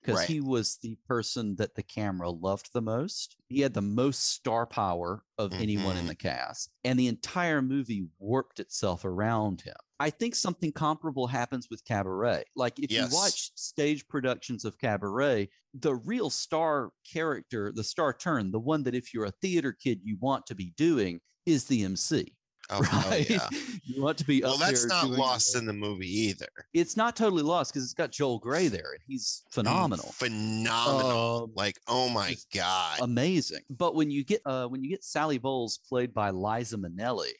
A: because
C: Right.
A: he was the person that the camera loved the most. He had the most star power of anyone in
C: Mhm.
A: the cast, and the entire movie warped itself around him. I think something comparable happens with Cabaret. Like if
C: Yes.
A: you watch stage productions of Cabaret, the real star character, the star turn, the one that if you're a theater kid you want to be doing is the MC. (laughs)
C: Oh, oh, yeah.
A: you want to be
C: Well, that's not lost
A: the-
C: in the movie either.
A: it's not totally lost because it's got Joel Grey there and he's phenomenal.
C: Phenomenal.
A: Um,
C: like, oh my God.
A: amazing. But when you get uh, when you get Sally Bowles played by Liza Minnelli,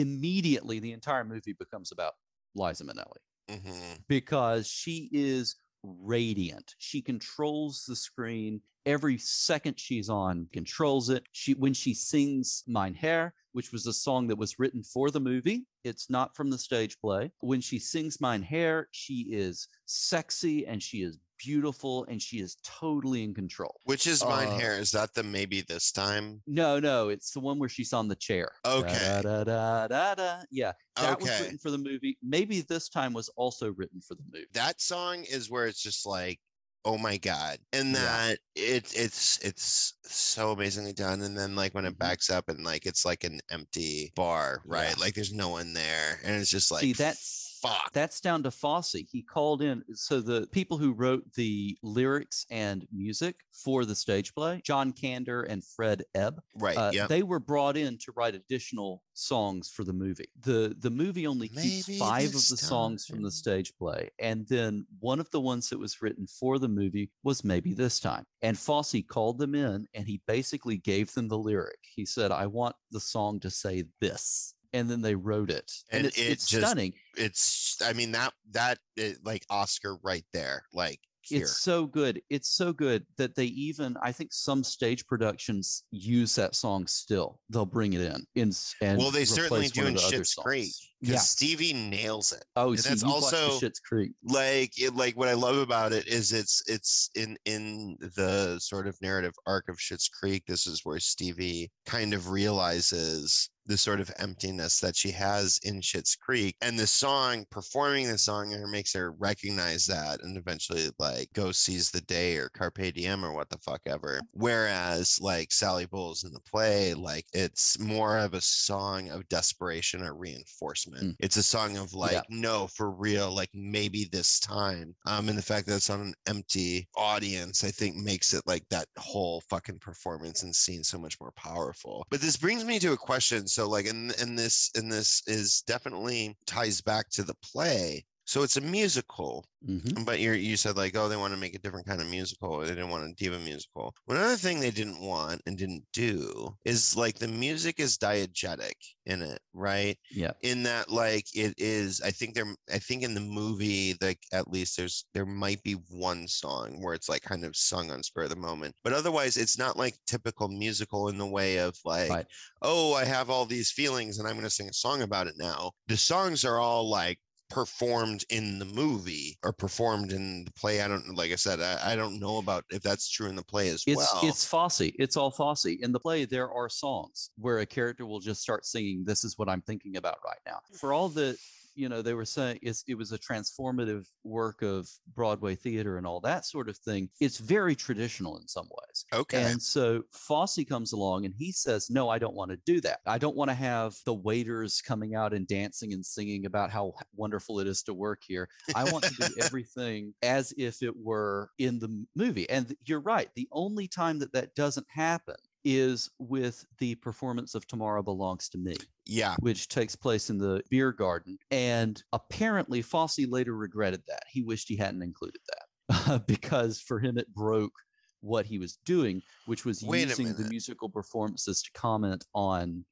A: immediately the entire movie becomes about Liza Minnelli
C: Mhm.
A: because she is radiant. She controls the screen every second she's on, controls it. She when she sings Mein Herr, which was a song that was written for the movie. It's not from the stage play. When she sings Mein Herr, she is sexy and she is beautiful and she is totally in control.
C: Which is mine
A: Uh,
C: hair? Is that the maybe this time?
A: No, no, it's the one where she's on the chair.
C: Okay.
A: Da, da, da. Yeah, that was
C: Okay.
A: written for the movie. Maybe this time was also written for the movie.
C: That song is where it's just like, oh my God. And
A: Yeah.
C: that it it's it's so amazingly done. And then like when it
A: Mhm.
C: backs up and like it's like an empty bar, right?
A: Yeah.
C: Like there's no one there. And it's just like
A: See, that's
C: fuck.
A: that's down to Fosse. He called in. So the people who wrote the lyrics and music for the stage play, John Kander and Fred Ebb,
C: right.
A: uh, they were brought in to write additional songs for the movie. the The movie only keeps
C: Maybe
A: five of the songs from the stage play, and then one of the ones that was written for the movie was maybe this time. And Fosse called them in, and he basically gave them the lyric. He said, "I want the song to say this." And then they wrote it, and,
C: And
A: it's,
C: it
A: it's
C: just-
A: stunning.
C: it's I mean that that eh, like Oscar right there. Like here.
A: It's so good. It's so good that they even I think some stage productions use that song still. They'll bring it in. in and
C: well, they certainly do in Schitt's Creek
A: Yeah.
C: Stevie nails it.
A: Oh, see,
C: that's also-
A: Schitt's Creek.
C: like it, like what I love about it is it's it's in in the sort of narrative arc of Schitt's Creek. This is where Stevie kind of realizes the sort of emptiness that she has in Schitt's Creek, and the song performing the song her makes her recognize that, and eventually like go seize the day or carpe diem or what the fuck ever. Whereas like Sally Bowles in the play, like it's more of a song of desperation or reinforcement.
A: Mm.
C: It's a song of like
A: Yeah.
C: no for real like maybe this time um and the fact that it's on an empty audience i think makes it like that whole fucking performance and scene so much more powerful but this brings me to a question so like and and this and this is definitely ties back to the play so it's a musical
A: Mhm.
C: but you you said like, oh, they want to make a different kind of musical. They didn't want a diva musical. One other thing they didn't want and didn't do is like the music is diegetic in it, right?
A: Yeah.
C: In that like it is. I think there. I think in the movie, like at least there's there might be one song where it's like kind of sung on spur of the moment, but otherwise it's not like typical musical in the way of like,
A: Right.
C: oh, I have all these feelings and I'm going to sing a song about it now. The songs are all like performed in the movie or performed in the play. I don't like I said, I, I don't know about if that's true in the play as
A: It's
C: well.
A: it's Fosse. It's all Fosse. In the play, there are songs where a character will just start singing, "This is what I'm thinking about right now." For all the you know they were saying it's, it was a transformative work of broadway theater and all that sort of thing it's very traditional in some ways
C: Okay.
A: and so Fosse comes along and he says, No, I don't want to do that. I don't want to have the waiters coming out and dancing and singing about how wonderful it is to work here. I want to do (laughs) everything as if it were in the movie. And you're right. The only time that that doesn't happen is with the performance of Tomorrow Belongs to Me
C: yeah.
A: which takes place in the beer garden. And apparently, Fosse later regretted that. He wished he hadn't included that (laughs) because for him, it broke what he was doing, which was
C: Wait
A: using the musical performances to comment on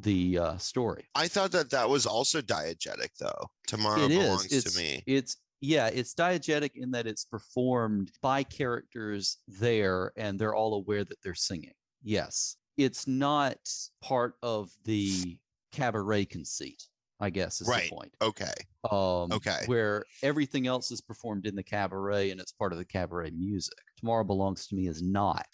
A: the uh, story.
C: I thought that that was also diegetic, though. Tomorrow
A: It is.
C: belongs
A: It's,
C: to me.
A: it's yeah, it's diegetic in that it's performed by characters there, and they're all aware that they're singing. Yes, it's not part of the cabaret conceit. I guess is
C: Right.
A: the point.
C: Okay.
A: um,
C: Okay.
A: where everything else is performed in the cabaret and it's part of the cabaret music. Tomorrow Belongs to Me is not.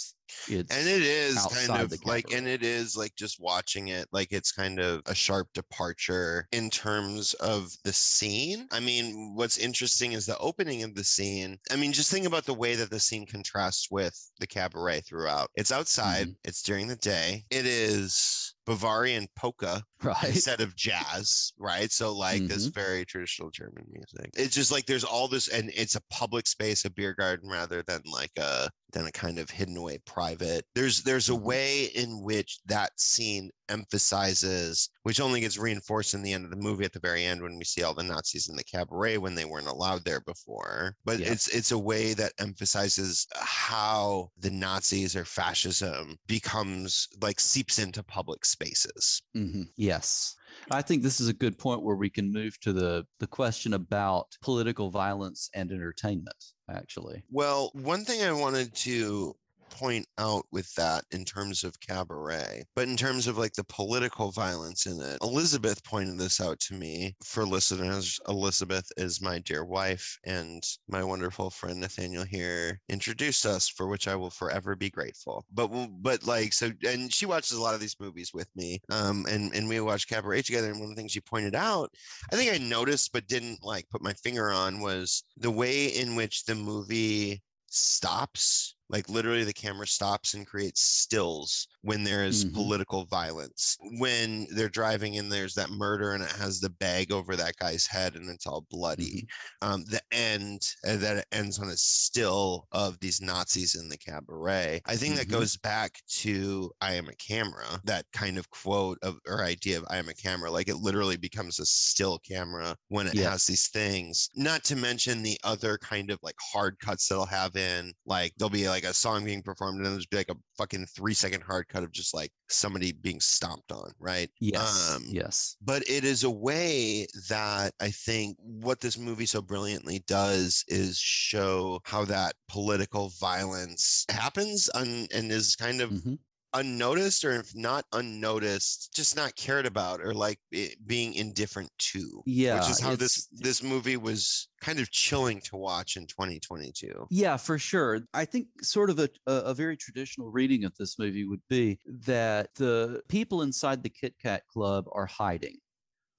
A: It's
C: and it is kind of like and it is like just watching it like it's kind of a sharp departure in terms of the scene i mean what's interesting is the opening of the scene i mean just think about the way that the scene contrasts with the cabaret throughout it's outside
A: Mm-hmm.
C: it's during the day it is bavarian polka
A: right.
C: instead of jazz, right? So like this
A: Mm-hmm.
C: very traditional German music. It's just like there's all this, and it's a public space, a beer garden, rather than like a than a kind of hidden away private. There's there's a
A: Mhm.
C: way in which that scene emphasizes, which only gets reinforced in the end of the movie at the very end when we see all the Nazis in the cabaret when they weren't allowed there before. But
A: Yeah.
C: it's it's a way that emphasizes how the Nazis or fascism becomes like seeps into public spaces.
A: Mhm. Yes. I think this is a good point where we can move to the the question about political violence and entertainment. Actually,
C: Well, one thing I wanted to point out with that in terms of cabaret, but in terms of like the political violence in it, Elizabeth pointed this out to me. For listeners, Elizabeth is my dear wife, and my wonderful friend Nathaniel here introduced us, for which I will forever be grateful. But but like so, and she watches a lot of these movies with me, um, and and we watched cabaret together. And one of the things she pointed out, I think I noticed but didn't like put my finger on, was the way in which the movie stops like literally the camera stops and creates stills when there is
A: Mhm.
C: political violence. When they're driving and there's that murder and it has the bag over that guy's head and it's all bloody. Um the end uh, that it ends on a still of these nazis in the cabaret. I think that
A: Mhm.
C: goes back to i am a camera that kind of quote of or idea of i am a camera. Like it literally becomes a still camera when it has these things. Not to mention the other kind of like hard cuts that i'll have in like there'll be like a song being performed and then there's be like a fucking three second hard cut of just like somebody being stomped on right
A: yes,
C: Um,
A: yes,
C: but it is a way that I think what this movie so brilliantly does is show how that political violence happens and, and is kind of
A: Mhm.
C: Unnoticed or if not unnoticed just not cared about or like it being indifferent to
A: yeah.
C: which is how this this movie was kind of chilling to watch in 2022
A: Yeah, for sure. I think sort of a, a, a very traditional reading of this movie would be that the people inside the Kit Kat Club are hiding.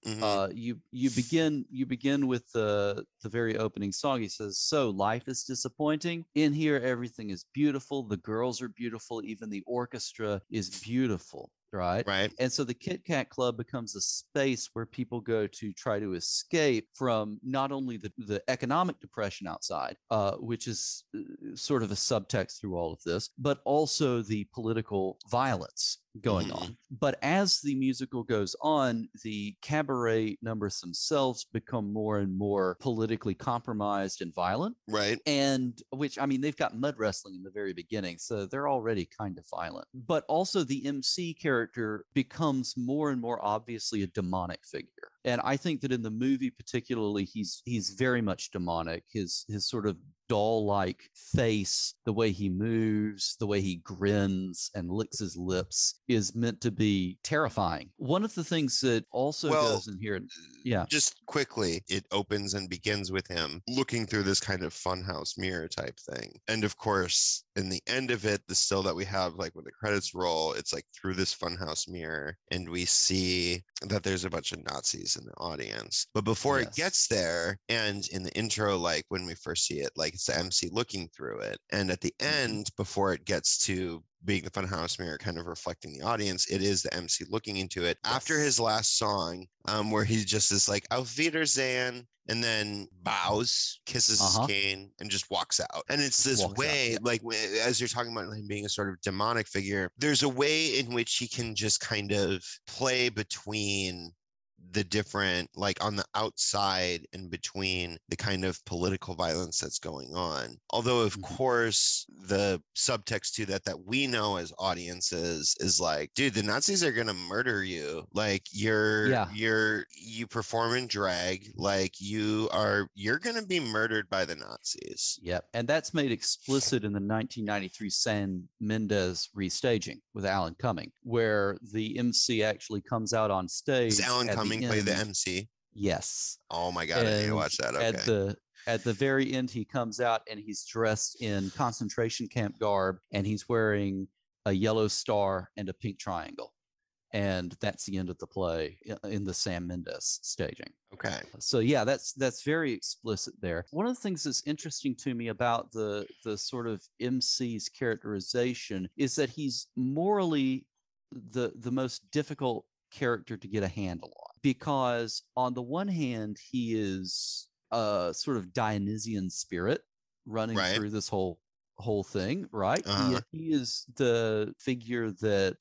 C: Mhm.
A: Uh, you you begin you begin with the the very opening song. He says, "So life is disappointing. In here, everything is beautiful. The girls are beautiful. Even the orchestra is beautiful." Right.
C: right
A: And so the Kit Kat Club becomes a space where people go to try to escape from not only the, the economic depression outside, uh, which is uh, sort of a subtext through all of this, but also the political violence going
C: Mhm.
A: on. But as the musical goes on, the cabaret numbers themselves become more and more politically compromised and violent
C: right
A: and which I mean they've got mud wrestling in the very beginning, so they're already kind of violent. But also the MC character becomes more and more obviously a demonic figure. And I think that in the movie particularly he's he's very much demonic. His his sort of doll like face, the way he moves, the way he grins and licks his lips is meant to be terrifying. One of the things that also
C: Well,
A: goes in here, uh, yeah.
C: Just quickly, it opens and begins with him looking through this kind of funhouse mirror type thing. And of course, in the end of it, the still that we have, like when the credits roll, it's like through this funhouse mirror, and we see that there's a bunch of Nazis in the audience. But before it gets there, and in the intro, like when we first see it, like it's the MC looking through it. And at the
A: Mhm.
C: end, before it gets to being the funhouse mirror kind of reflecting the audience it is the mc looking into it after his last song um where he just is like auf wiedersehen and then bows kisses
A: Uh-huh.
C: his cane and just walks out and it's this
A: walks
C: way
A: yeah.
C: like as you're talking about him being a sort of demonic figure there's a way in which he can just kind of play between the different like on the outside and between the kind of political violence that's going on although of
A: Mhm.
C: course the subtext to that that we know as audiences is like dude the nazis are going to murder you like you're
A: Yeah.
C: you're you perform in drag like you are you're going to be murdered by the nazis
A: Yep. And that's made explicit in the 1993 Sam Mendes restaging with Alan Cumming, where the MC actually comes out on stage.
C: alan
A: at
C: play the MC?
A: Yes.
C: oh my god i need to watch that okay
A: At the at the very end, he comes out and he's dressed in concentration camp garb and he's wearing a yellow star and a pink triangle. And that's the end of the play in the Sam Mendes staging.
C: okay
A: So yeah, that's that's very explicit there. One of the things that's interesting to me about the the sort of MC's characterization is that he's morally the the most difficult character to get a handle on because on the one hand he is a sort of Dionysian spirit running
C: Right.
A: through this whole whole thing, right?
C: Uh-huh.
A: he is the figure that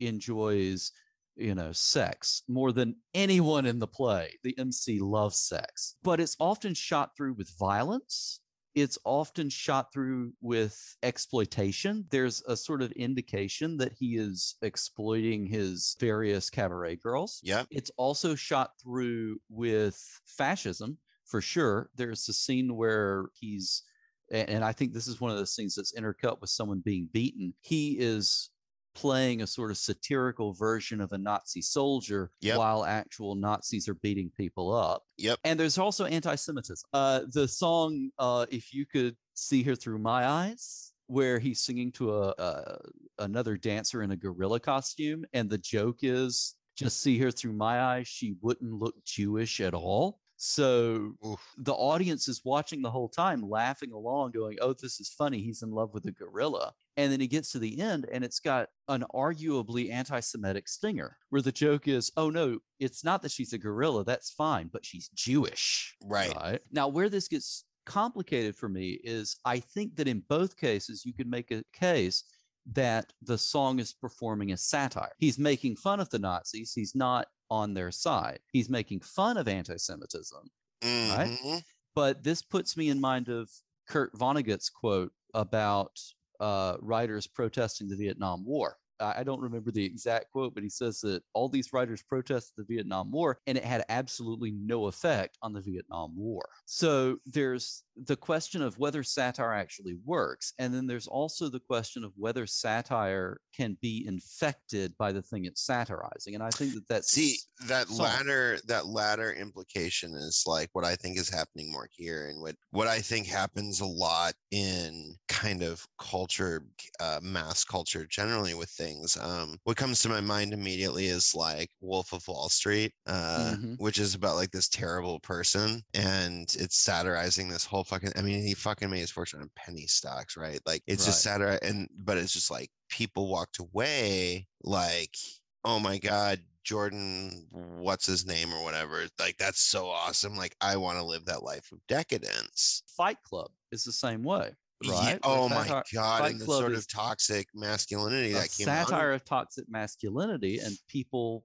A: enjoys you know, sex more than anyone in the play. The MC loves sex, but it's often shot through with violence. It's often shot through with exploitation. There's a sort of indication that he is exploiting his various cabaret girls.
C: Yeah.
A: It's also shot through with fascism for sure. There's a scene where he's, and I think this is one of those things that's intercut with someone being beaten. He is playing a sort of satirical version of a Nazi soldier
C: Yep.
A: while actual Nazis are beating people up.
C: Yep.
A: And there's also anti-Semitism. Uh, the song uh, "If You Could See Her Through My Eyes," where he's singing to a, a another dancer in a gorilla costume, and the joke is just see her through my eyes, she wouldn't look Jewish at all. So
C: Oof.
A: the audience is watching the whole time, laughing along, going, "Oh, this is funny. He's in love with a gorilla." And then he gets to the end, and it's got an arguably anti-Semitic stinger, where the joke is, "Oh no, it's not that she's a gorilla. That's fine, but she's Jewish."
C: Right.
A: Now, where this gets complicated for me is, I think that in both cases, you could make a case that the song is performing a satire. He's making fun of the Nazis. He's not on their side. He's making fun of anti-Semitism.
C: Mhm.
A: But this puts me in mind of Kurt Vonnegut's quote about uh, writers protesting the Vietnam War. I don't remember the exact quote, but he says that all these writers protested the Vietnam War and it had absolutely no effect on the Vietnam War. So there's the question of whether satire actually works. And then there's also the question of whether satire can be infected by the thing it's satirizing. And I think that that's
C: See that latter that latter implication is like what I think is happening more here, and what what I think happens a lot in kind of culture, uh, mass culture generally with things. Um, what comes to my mind immediately is like Wolf of Wall Street, uh,
A: Mhm.
C: which is about like this terrible person, and it's satirizing this whole fucking. I mean, he fucking made his fortune on penny stocks, right? Like it's just
A: Right.
C: satire, and but it's just like people walked away like oh my god jordan what's his name or whatever like that's so awesome like i want to live that life of decadence
A: Fight Club is the same way. Right?
C: oh
A: Where
C: my
A: satire-
C: god
A: Fight
C: and the
A: Club
C: sort of toxic masculinity that came out
A: satire of toxic masculinity, and people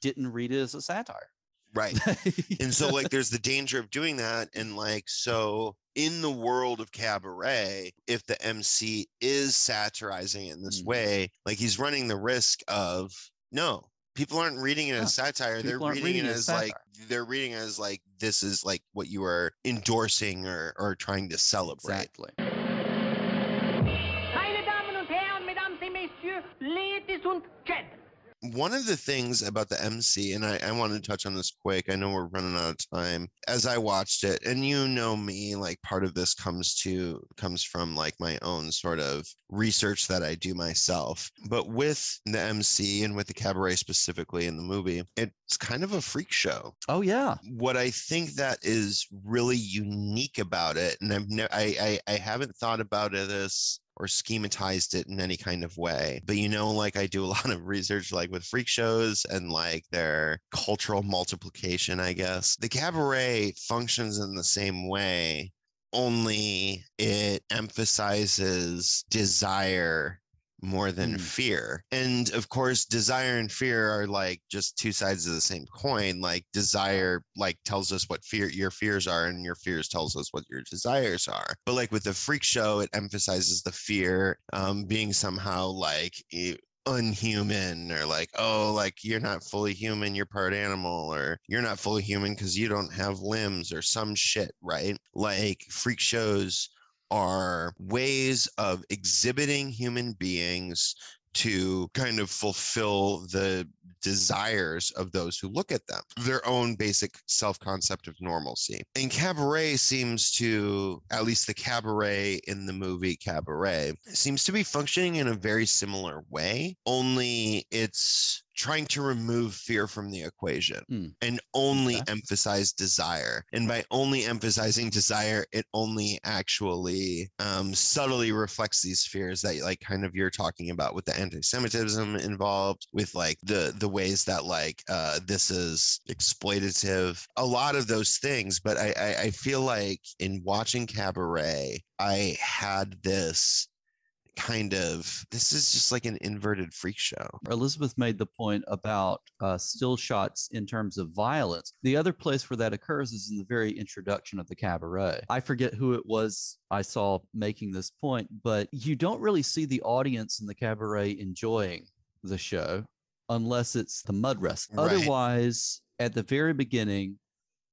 A: didn't read it as a satire.
C: right (laughs) and so like there's the danger of doing that and like so in the world of cabaret if the mc is satirizing it in this
A: Mhm.
C: way like he's running the risk of no people aren't reading it
A: Yeah,
C: as satire. They're reading,
A: reading
C: it as
A: as
C: like they're reading it as like this is like what you are endorsing or or trying to celebrate.
A: Exactly.
C: One of the things about the MC, and I, I want to touch on this quick. I know we're running out of time. As I watched it, and you know me, like part of this comes to comes from like my own sort of research that I do myself. But with the MC and with the cabaret specifically in the movie, it's kind of a freak show.
A: Oh yeah.
C: what I think that is really unique about it, and I've never, I, I, I haven't thought about it as or schematized it in any kind of way. But you know, like I do a (laughs) lot of research, like with freak shows and like their cultural multiplication, I guess. The cabaret functions in the same way, only it emphasizes desire more than
A: Mm.
C: fear. And of course, desire and fear are like just two sides of the same coin. Like desire like tells us what fear your fears are and your fears tells us what your desires are. But like with the freak show, it emphasizes the fear um being somehow like unhuman or like oh like you're not fully human you're part animal or you're not fully human because you don't have limbs or some shit right like freak shows are ways of exhibiting human beings to kind of fulfill the desires of those who look at them, their own basic self concept of normalcy. And cabaret seems to, at least the cabaret in the movie Cabaret, seems to be functioning in a very similar way, only it's trying to remove fear from the equation
A: Hmm.
C: and only
A: Okay.
C: emphasize desire. And by only emphasizing desire, it only actually um, subtly reflects these fears that, like, kind of you're talking about with the anti-Semitism involved, with like the the ways that like uh, this is exploitative, a lot of those things. But I, I I feel like in watching Cabaret, I had this kind of this is just like an inverted freak show.
A: Elizabeth made the point about uh, still shots in terms of violence. The other place where that occurs is in the very introduction of the cabaret. I forget who it was I saw making this point, but you don't really see the audience in the cabaret enjoying the show unless it's the mud wrestling.
C: Right.
A: Otherwise, at the very beginning,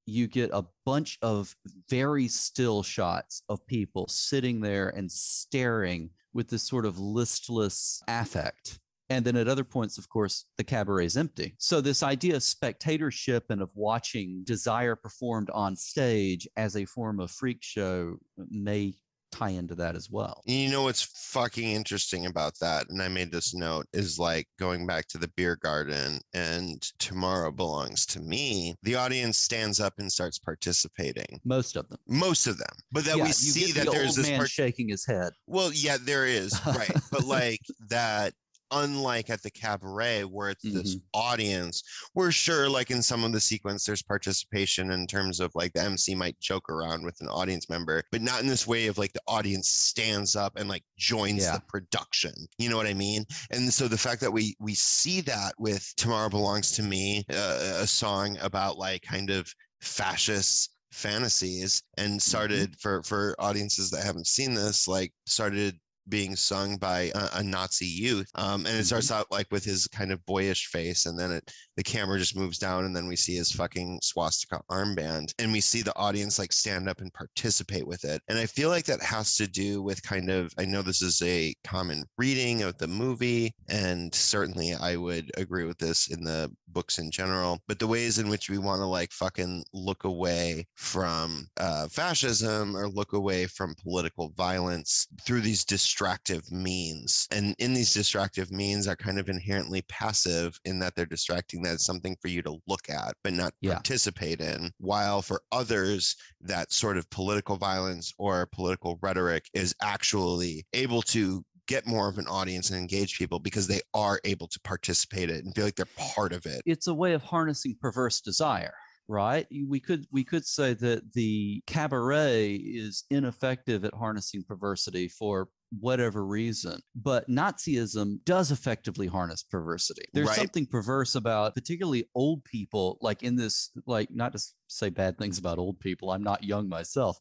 A: you get a bunch of very still shots of people sitting there and staring with this sort of listless affect. And then at other points, of course, the cabaret is empty. So, this idea of spectatorship and of watching desire performed on stage as a form of freak show may tie into that as well.
C: And You know what's fucking interesting about that? And I made this note is like going back to the beer garden and tomorrow belongs to me. The audience stands up and starts participating.
A: Most of them.
C: Most of them. But that
A: Yeah,
C: we see that
A: the
C: there's this
A: man
C: part-
A: shaking his head.
C: well, yeah, there is, right. but (laughs) like that unlike at the cabaret where it's this audience we're sure like in some of the sequence there's participation in terms of like the mc might joke around with an audience member but not in this way of like the audience stands up and like joins
A: Yeah.
C: the production. You know what i mean? And so the fact that we we see that with tomorrow belongs to me uh, a song about like kind of fascist fantasies and started for for audiences that haven't seen this like started being sung by a, a Nazi youth. Um, and it starts out like with his kind of boyish face, and then it the camera just moves down, and then we see his fucking swastika armband, and we see the audience like stand up and participate with it. And I feel like that has to do with kind of I know this is a common reading of the movie, and certainly I would agree with this in the books in general, but the ways in which we want to like fucking look away from uh, fascism or look away from political violence through these distractive means. And in these distractive means are kind of inherently passive in that they're distracting. That's something for you to look at, but not
A: Yeah.
C: participate in. While for others, that sort of political violence or political rhetoric is actually able to get more of an audience and engage people because they are able to participate in it and feel like they're part of it.
A: it's a way of harnessing perverse desire right we could we could say that the cabaret is ineffective at harnessing perversity for whatever reason but nazism does effectively harness perversity there's
C: Right.
A: something perverse about particularly old people like in this like not to say bad things about old people i'm not young myself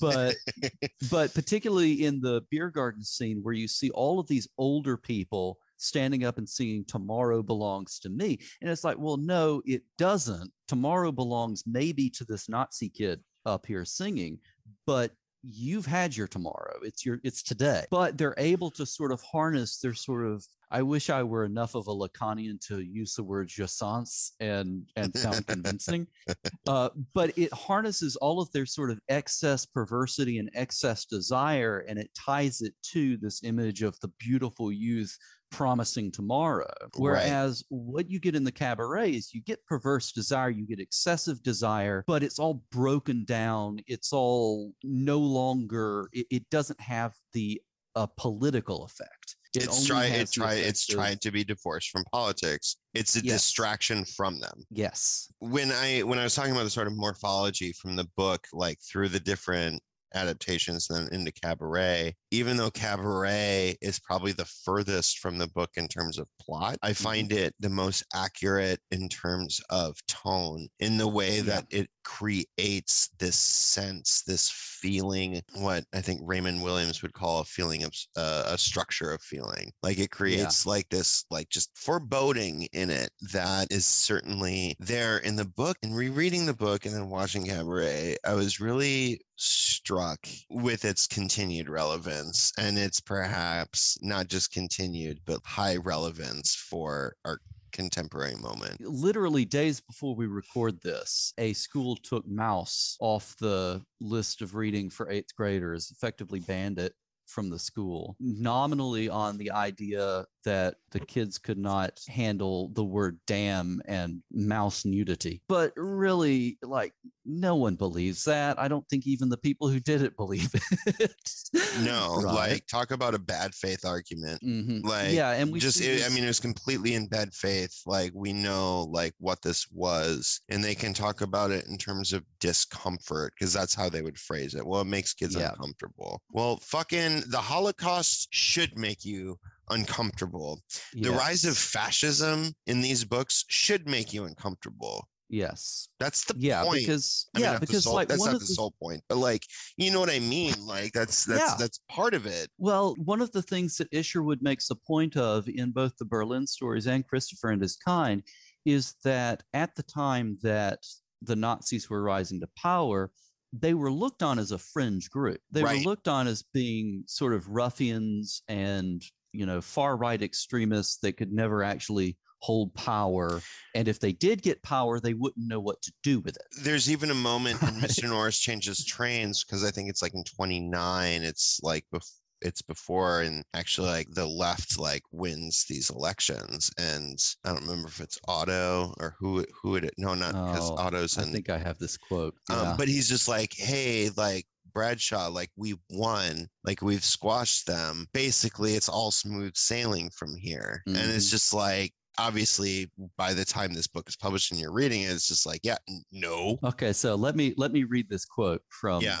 A: but (laughs) but particularly in the beer garden scene where you see all of these older people standing up and singing tomorrow belongs to me and it's like well no it doesn't tomorrow belongs maybe to this nazi kid up here singing but you've had your tomorrow it's your it's today. But they're able to sort of harness their sort of i wish i were enough of a lacanian to use the word jouissance and and sound convincing. (laughs) Uh, but it harnesses all of their sort of excess perversity and excess desire and it ties it to this image of the beautiful youth promising tomorrow. Whereas what you get in the cabaret is you get perverse desire, you get excessive desire, but it's all broken down. It's all no longer, it, it doesn't have the uh, political effect. It
C: it's trying it's trying it's trying to be divorced from politics it's a
A: Yes.
C: distraction from them
A: Yes.
C: when i when i was talking about the sort of morphology from the book like through the different adaptations and then into cabaret even though cabaret is probably the furthest from the book in terms of plot i
A: Mm-hmm.
C: find it the most accurate in terms of tone in the way that it creates this sense this feeling what i think raymond williams would call a feeling of uh, a structure of feeling. Like it creates like this like just foreboding in it that is certainly there in the book and rereading the book and then watching cabaret i was really struck with its continued relevance and it's perhaps not just continued but high relevance for our contemporary moment.
A: Literally days before we record this, a school took Maus off the list of reading for eighth graders, effectively banned it from the school, nominally on the idea that the kids could not handle the word damn and mouse nudity. But really, like, no one believes that. I don't think even the people who did it believe it. (laughs)
C: no
A: Right.
C: like talk about a bad faith argument
A: Mhm.
C: like
A: yeah, and we
C: just, it, I mean it was completely in bad faith like we know like what this was and they can talk about it in terms of discomfort because that's how they would phrase it well it makes kids
A: Yeah.
C: uncomfortable well fucking the holocaust should make you uncomfortable the rise of fascism in these books should make you uncomfortable
A: yes,
C: that's the
A: yeah,
C: point
A: because
C: I mean,
A: yeah, because
C: sole-
A: like
C: that's not the
A: the
C: sole point, but like, you know what I mean? Like, that's that's
A: Yeah.
C: that's part of it.
A: Well, one of the things that Isherwood makes a point of in both the Berlin stories and Christopher and His Kind is that at the time that the Nazis were rising to power, they were looked on as a fringe group. They
C: Right.
A: were looked on as being sort of ruffians and, you know, far right extremists that could never actually hold power. And if they did get power, they wouldn't know what to do with it.
C: There's even a moment when (laughs) Mr. Norris changes trains because I think it's like in 29. It's like bef- it's before and actually like the left like wins these elections and I don't remember if it's Otto or who who it no not because
A: Oh,
C: Otto's
A: I think I have this quote.
C: um,
A: yeah.
C: but he's just like hey like Bradshaw like we won like we've squashed them basically it's all smooth sailing from here and it's
A: Mhm.
C: just like obviously by the time this book is published and you're reading it it's just like yeah no
A: Okay, so let me let me read this quote from
C: yeah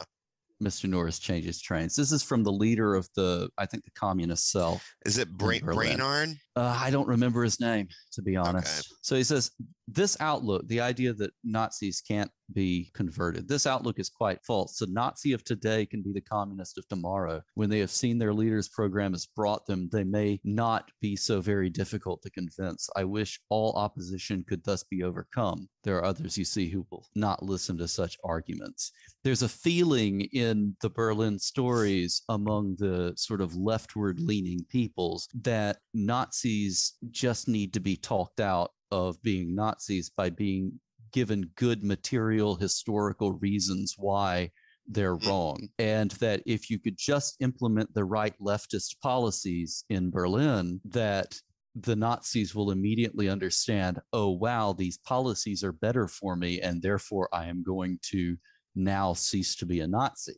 A: Mr. Norris changes trains. This is from the leader of the I think the communist cell.
C: is it Bra-. Brainard
A: Uh, I don't remember his name to be honest. So he says this outlook, the idea that Nazis can't be converted, this outlook is quite false. The Nazi of today can be the communist of tomorrow. When they have seen their leader's program has brought them, they may not be so very difficult to convince. I wish all opposition could thus be overcome. There are others you see who will not listen to such arguments. There's a feeling in the Berlin stories among the sort of leftward leaning peoples that Nazis just need to be talked out of being Nazis by being given good material historical reasons why they're
C: Mm.
A: wrong. And that if you could just implement the right leftist policies in Berlin, that the Nazis will immediately understand, oh, wow, these policies are better for me. And therefore, I am going to now cease to be a Nazi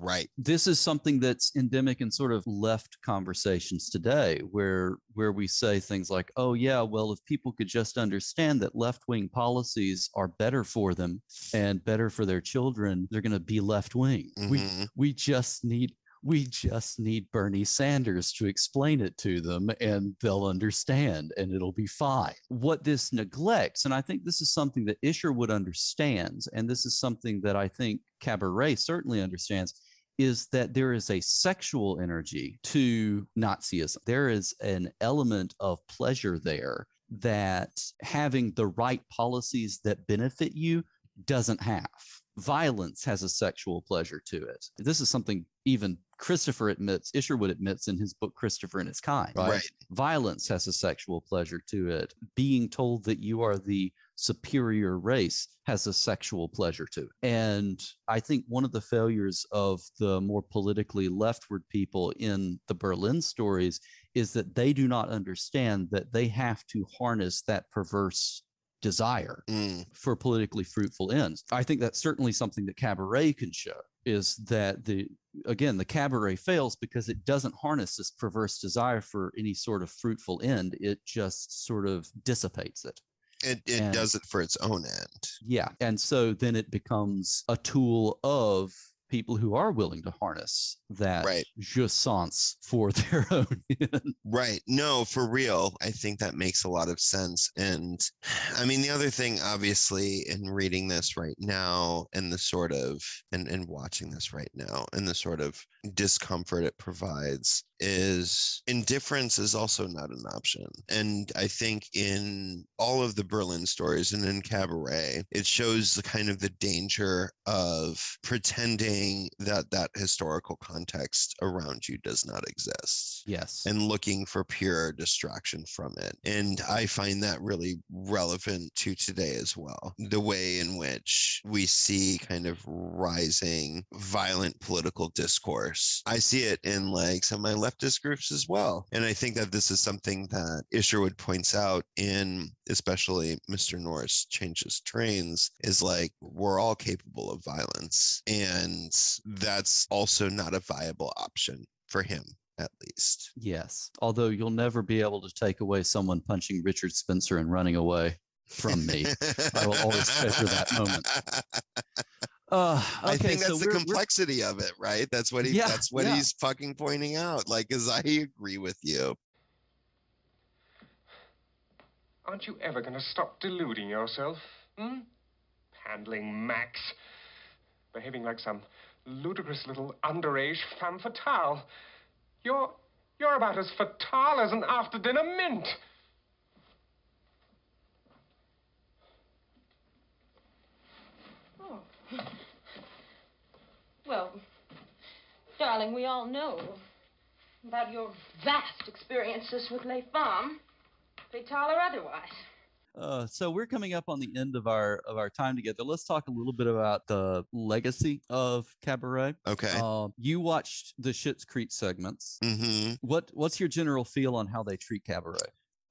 C: right
A: this is something that's endemic in sort of left conversations today where where we say things like oh yeah well if people could just understand that left-wing policies are better for them and better for their children they're going to be left-wing we
C: Mhm.
A: we just need we just need Bernie Sanders to explain it to them and they'll understand and it'll be fine. What this neglects, and I think this is something that Isherwood understands, and this is something that I think Cabaret certainly understands, is that there is a sexual energy to Nazism. There is an element of pleasure there that having the right policies that benefit you doesn't have. Violence has a sexual pleasure to it. This is something even Christopher admits, Isherwood admits in his book Christopher and His Kind. Right?
C: Right.
A: Violence has a sexual pleasure to it. Being told that you are the superior race has a sexual pleasure to it. And I think one of the failures of the more politically leftward people in the Berlin stories is that they do not understand that they have to harness that perverse desire
C: Mm,
A: for politically fruitful ends. I think that's certainly something that cabaret can show is that the again the cabaret fails because it doesn't harness this perverse desire for any sort of fruitful end. It just sort of dissipates it.
C: it it
A: And-
C: does it for its own end.
A: Yeah. And so then it becomes a tool of people who are willing to harness that
C: Right.
A: jouissance for (laughs) their own.
C: Right. No, for real. I think that makes a lot of sense. And I mean, the other thing, obviously, in reading this right now and the sort of, and, and watching this right now and the sort of discomfort it provides is indifference is also not an option. And I think in all of the Berlin stories and in Cabaret, it shows the kind of the danger of pretending that that historical context around you does not exist
A: Yes.
C: and looking for pure distraction from it. And I find that really relevant to today as well. The way in which we see kind of rising violent political discourse. I see it in like some of my leftist groups as well. And I think that this is something that Isherwood points out in especially Mr. Norris changes trains is like we're all capable of violence. And that's also not a viable option for him at least.
A: Yes. Although you'll never be able to take away someone punching Richard Spencer and running away from me. I will always treasure that moment. (laughs) Uh, okay,
C: I think that's
A: so
C: the
A: we're- we're-
C: complexity of it, right? That's what he
A: Yeah,
C: that's what
A: yeah.
C: he's fucking pointing out. Like, cause I agree with you.
E: Aren't you ever going to stop deluding yourself? Hmm? Handling Max. Behaving like some ludicrous little underage femme fatale. You're. You're about as fatale as an after dinner mint.
D: Oh. Well, darling, we all know about your vast experiences with Les Femmes, fatale or otherwise.
A: Uh, so we're coming up on the end of our of our time together. Let's talk a little bit about the legacy of Cabaret.
C: Okay.
A: Uh, you watched the Schitt's Creek segments.
C: mm-hmm.
A: What what's your general feel on how they treat Cabaret?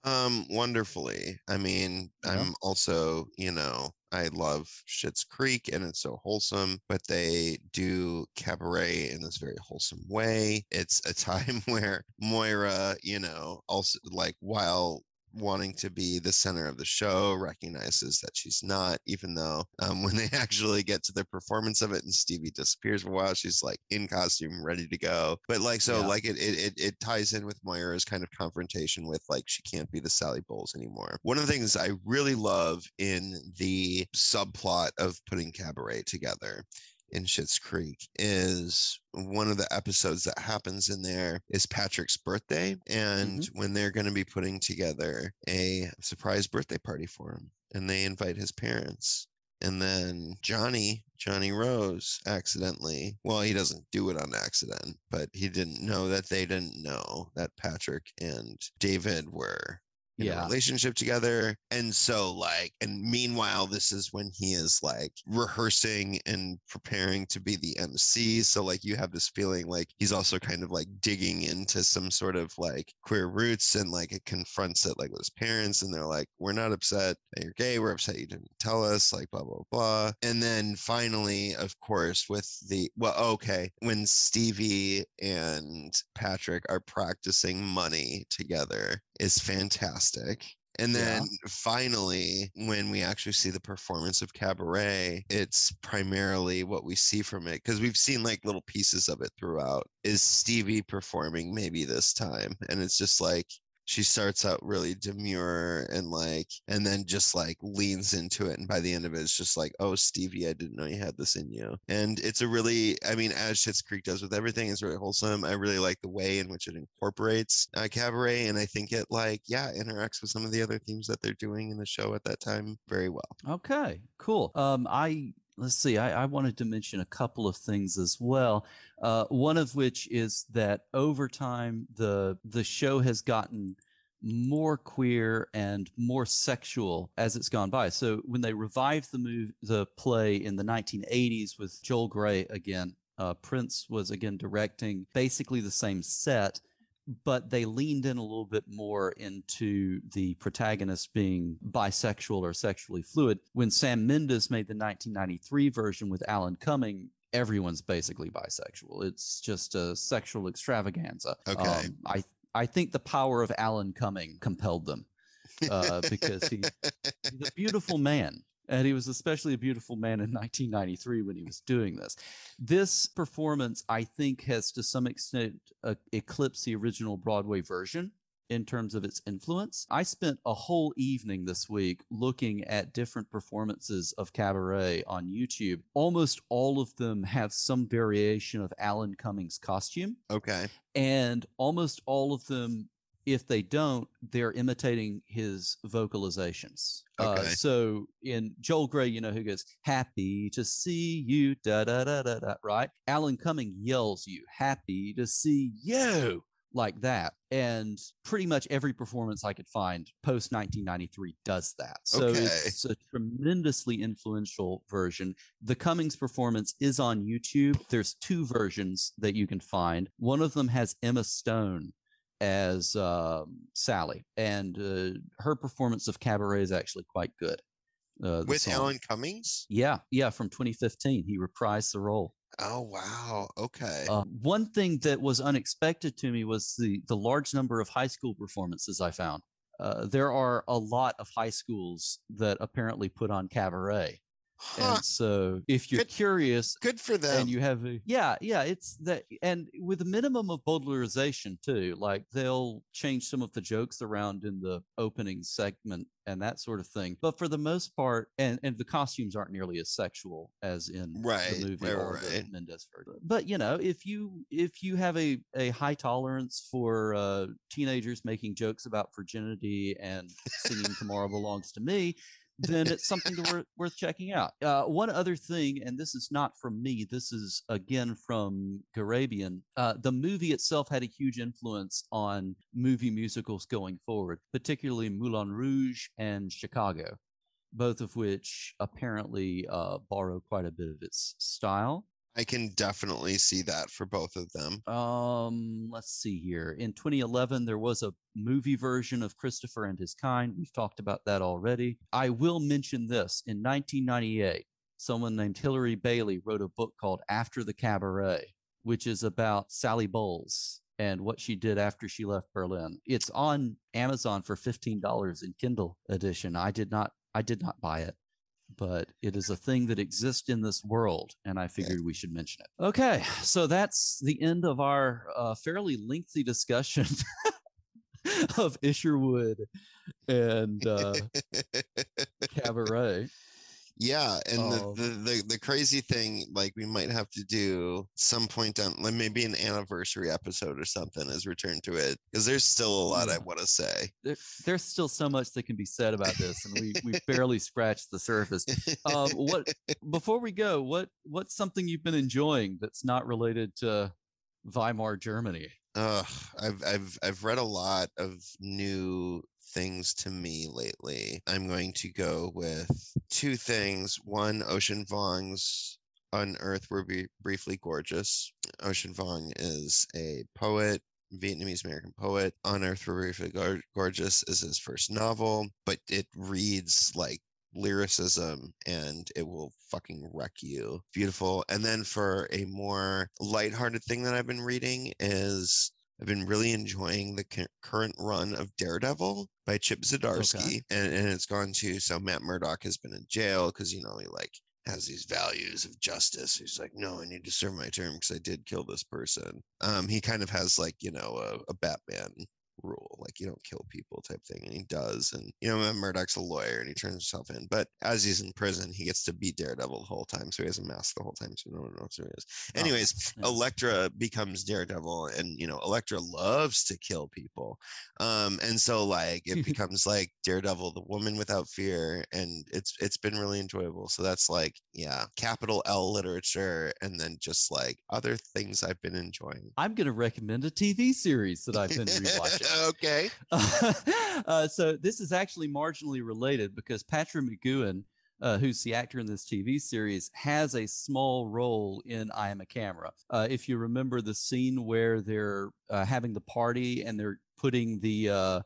C: Um, wonderfully. I mean,
A: Yeah.
C: I'm also, you know, I love Schitt's Creek and it's so wholesome, but they do cabaret in this very wholesome way. It's a (laughs) time where Moira, you know, also like while wanting to be the center of the show recognizes that she's not even though um, (laughs) when they actually get to the performance of it and stevie disappears for a while she's like in costume ready to go but like so
A: Yeah.
C: like it, it it it ties in with moira's kind of confrontation with like she can't be the sally bowles anymore one of the things i really love in the subplot of putting cabaret together in Schitt's Creek is one of the episodes that happens in there is Patrick's birthday. And mm-hmm. when they're going to be putting together a surprise birthday party for him, and they invite his parents. And then Johnny, Johnny Rose, accidentally, well, he doesn't do it on accident, but he didn't know that they didn't know that Patrick and David were
A: Yeah.
C: relationship together. And so, like, and meanwhile, this is when he is like rehearsing and preparing to be the MC. So, like, you have this feeling like he's also kind of like digging into some sort of like queer roots and like it confronts it like with his parents. And they're like, we're not upset that you're gay. We're upset you didn't tell us, like, blah, blah, blah. And then finally, of course, with the, well, okay, when Stevie and Patrick are practicing money together is fantastic. And
A: Yeah.
C: then finally, when we actually see the performance of Cabaret, it's primarily what we see from it because we've seen like little pieces of it throughout. Is Stevie performing maybe this time? And it's just like, she starts out really demure and like and then just like leans into it and by the end of it it's just like oh stevie i didn't know you had this in you. And it's a really i mean as Schitt's creek does with everything it's really wholesome. I really like the way in which it incorporates uh, cabaret and i think it like yeah interacts with some of the other themes that they're doing in the show at that time very well.
A: Okay, cool. Um, I let's see. I, I wanted to mention a couple of things as well. Uh, one of which is that over time the the show has gotten more queer and more sexual as it's gone by. So when they revived the move the play in the 1980s with Joel Grey again, uh, Prince was again directing basically the same set but they leaned in a little bit more into the protagonist being bisexual or sexually fluid. When Sam Mendes made the 1993 version with Alan Cumming, everyone's basically bisexual. It's just a sexual extravaganza.
C: Okay.
A: Um, I I think the power of Alan Cumming compelled them uh, because he, he's a beautiful man. And he was especially a beautiful man in (laughs) 1993 when he was doing this. This performance, I think, has to some extent uh, eclipsed the original Broadway version in terms of its influence. I spent a whole evening this week looking at different performances of cabaret on YouTube. Almost all of them have some variation of Alan Cummings' costume
C: okay
A: and almost all of them if they don't they're imitating his vocalizations uh,
C: Okay.
A: so in Joel Grey you know who goes happy to see you da da da da da right alan cumming yells you happy to see you like that and pretty much every performance i could find post 1993 does that so
C: Okay.
A: it's a tremendously influential version the Cummings performance is on YouTube. There's two versions that you can find. One of them has Emma Stone as um, Sally, and uh, her performance of Cabaret is actually quite good. Uh,
C: with
A: song.
C: alan cummings
A: Yeah, yeah, from 2015. He reprised the role.
C: oh wow okay
A: Uh, one thing that was unexpected to me was the the large number of high school performances I found. Uh, there are a lot of high schools that apparently put on cabaret,
C: huh,
A: and so if you're
C: Good-
A: curious,
C: good for them
A: and you have a yeah yeah it's that and with a minimum of bowdlerization too like they'll change some of the jokes around in the opening segment and that sort of thing but for the most part and and the costumes aren't nearly as sexual as in
C: Right,
A: the movie
C: right,
A: or
C: right,
A: the. Mendes version. but you know if you if you have a a high tolerance for uh teenagers making jokes about virginity and singing tomorrow belongs to me then it's (laughs) something to worth, worth checking out. Uh, one other thing, and this is not from me, this is again from Garebian. Uh, the movie itself had a huge influence on movie musicals going forward, particularly Moulin Rouge and Chicago, both of which apparently uh, borrow quite a bit of its style.
C: I can definitely see that for both of them
A: Um, let's see here. In 2011, there was a movie version of Christopher and His Kind. We've talked about that already. I will mention this. In 1998, someone named Hilary Bailey wrote a book called After the Cabaret, which is about Sally Bowles and what she did after she left Berlin. It's on Amazon for $15 in Kindle edition. I did not I did not buy it but it is a thing that exists in this world, and I figured we should mention it. Okay, so that's the end of our uh, fairly lengthy discussion (laughs) of Isherwood and uh, (laughs) Cabaret.
C: Yeah, and
A: Oh.
C: the, the the the crazy thing, like we might have to do some point on, like maybe an anniversary episode or something, as return to it, because there's still a lot I want to say.
A: There, there's still so much that can be said about this, and we we barely scratched the surface. Um, what (laughs) before we go, what what's something you've been enjoying that's not related to Weimar Germany?
C: Ugh, I've I've I've read a lot of new things to me lately. I'm going to go with two things. One, Ocean Vuong's On Earth We're Briefly Gorgeous. Ocean Vuong is a poet, Vietnamese American poet. On Earth We're Briefly Gor- Gorgeous is his first novel, but it reads like lyricism and it will fucking wreck you. Beautiful. And then for a more lighthearted thing that I've been reading is I've been really enjoying the current run of Daredevil by Chip Zdarsky, and, and it's gone to so Matt Murdock has been in jail because you know he like has these values of justice. He's like, no, I need to serve my term because I did kill this person. Um, he kind of has like you know a, a Batman rule, like you don't kill people type thing, and he does. And you know, Murdock's a lawyer, and he turns himself in. But as he's in prison, he gets to be Daredevil the whole time, so he has a mask the whole time, so no one knows who he is.
A: Oh,
C: Anyways,
A: yeah.
C: Elektra becomes Daredevil, and you know, Elektra loves to kill people. Um, and so like it (laughs) becomes like Daredevil, the woman without fear, and it's it's been really enjoyable. So that's like, yeah, capital L literature, and then just like other things I've been enjoying.
A: I'm going to recommend a TV series that I've been rewatching.
C: Okay. (laughs)
A: uh, so this is actually marginally related because Patrick McGoohan, uh, who's the actor in this TV series, has a small role in I Am a Camera. Uh, if you remember the scene where they're uh, having the party and they're putting the uh,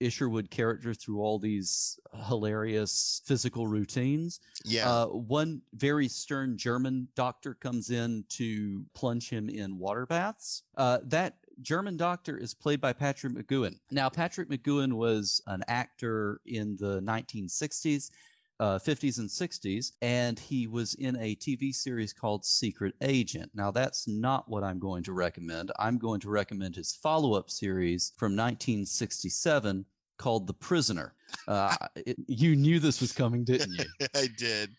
A: Isherwood character through all these hilarious physical routines.
C: Yeah.
A: Uh, one very stern German doctor comes in to plunge him in water baths. Uh, that German doctor is played by Patrick McGoohan. Now, Patrick McGoohan was an actor in the 1960s. Uh, 50s and 60s, and he was in a TV series called Secret Agent. Now, that's not what I'm going to recommend. I'm going to recommend his follow up series from 1967 called The Prisoner. Uh, (laughs) it- you knew this was coming, didn't you? (laughs)
C: I did.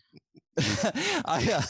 C: (laughs)
A: I, uh,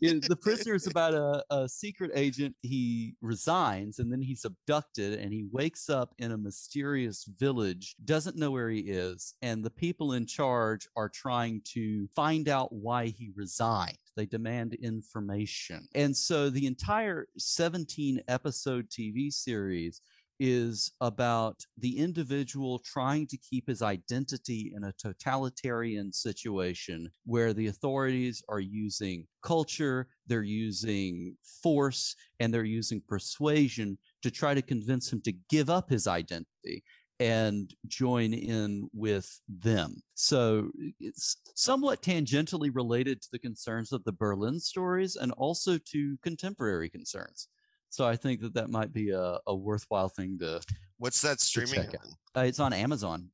A: the prisoner is about a, a secret agent. He resigns and then he's abducted and he wakes up in a mysterious village, doesn't know where he is. And the people in charge are trying to find out why he resigned. They demand information. And so the entire 17 episode TV series is about the individual trying to keep his identity in a totalitarian situation where the authorities are using culture, they're using force, and they're using persuasion to try to convince him to give up his identity and join in with them. So it's somewhat tangentially related to the concerns of the Berlin stories and also to contemporary concerns. So I think that that might be a, a worthwhile thing to.
C: What's that streaming.
A: Uh, it's on Amazon,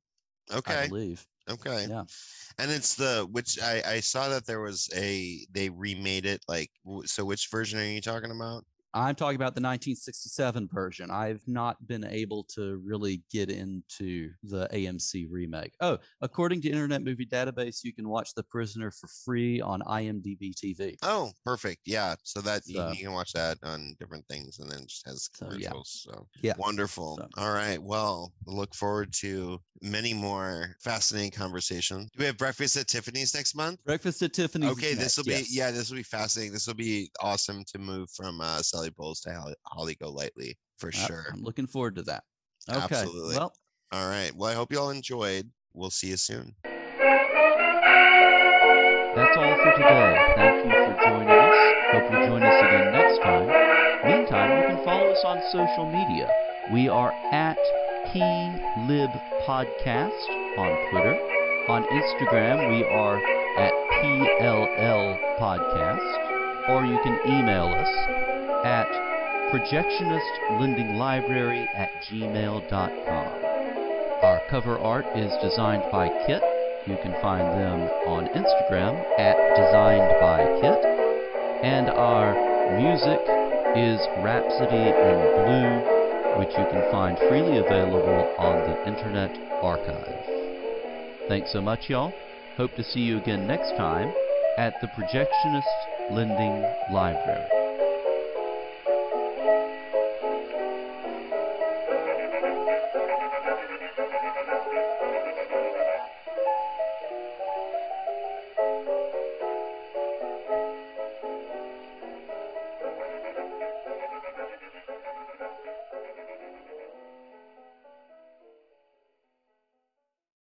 A: I
C: Okay.
A: believe.
C: Okay.
A: Yeah.
C: And it's the which I I saw that there was a they remade it like so which version are you talking about?
A: I'm talking about the 1967 version. I've not been able to really get into the AMC remake. Oh, according to Internet Movie Database, you can watch The Prisoner for free on IMDb TV.
C: Oh, perfect. Yeah. So that you,
A: So-
C: you can watch that on different things and then just has
A: So, yeah.
C: So
A: Yeah.
C: wonderful.
A: So-
C: All right. Well, look forward to many more fascinating conversations. Do we have breakfast at Tiffany's next month?
A: Breakfast at Tiffany's.
C: Okay, this will be
A: yes.
C: yeah, this will be fascinating. This will be awesome to move from uh, Sally Bowles to Holly, Holly Golightly for
A: Yep,
C: sure.
A: I'm looking forward to that. Okay.
C: Absolutely.
A: Well,
C: All right. Well, I hope you all enjoyed. We'll see you soon.
A: That's all for today. Thank you for joining us. Hope you join us again next time. Meantime, you can follow us on social media. We are at PLibPodcast on Twitter. On Instagram, we are at PLL Podcast. Or you can email us at projectionistlendinglibrary at gmail.com. Our cover art is designed by Kit. You can find them on Instagram at Designed by Kit. And our music is Rhapsody in Blue, which you can find freely available on the Internet Archive. Thanks so much, y'all. Hope to see you again next time at the Projectionist Lending Library.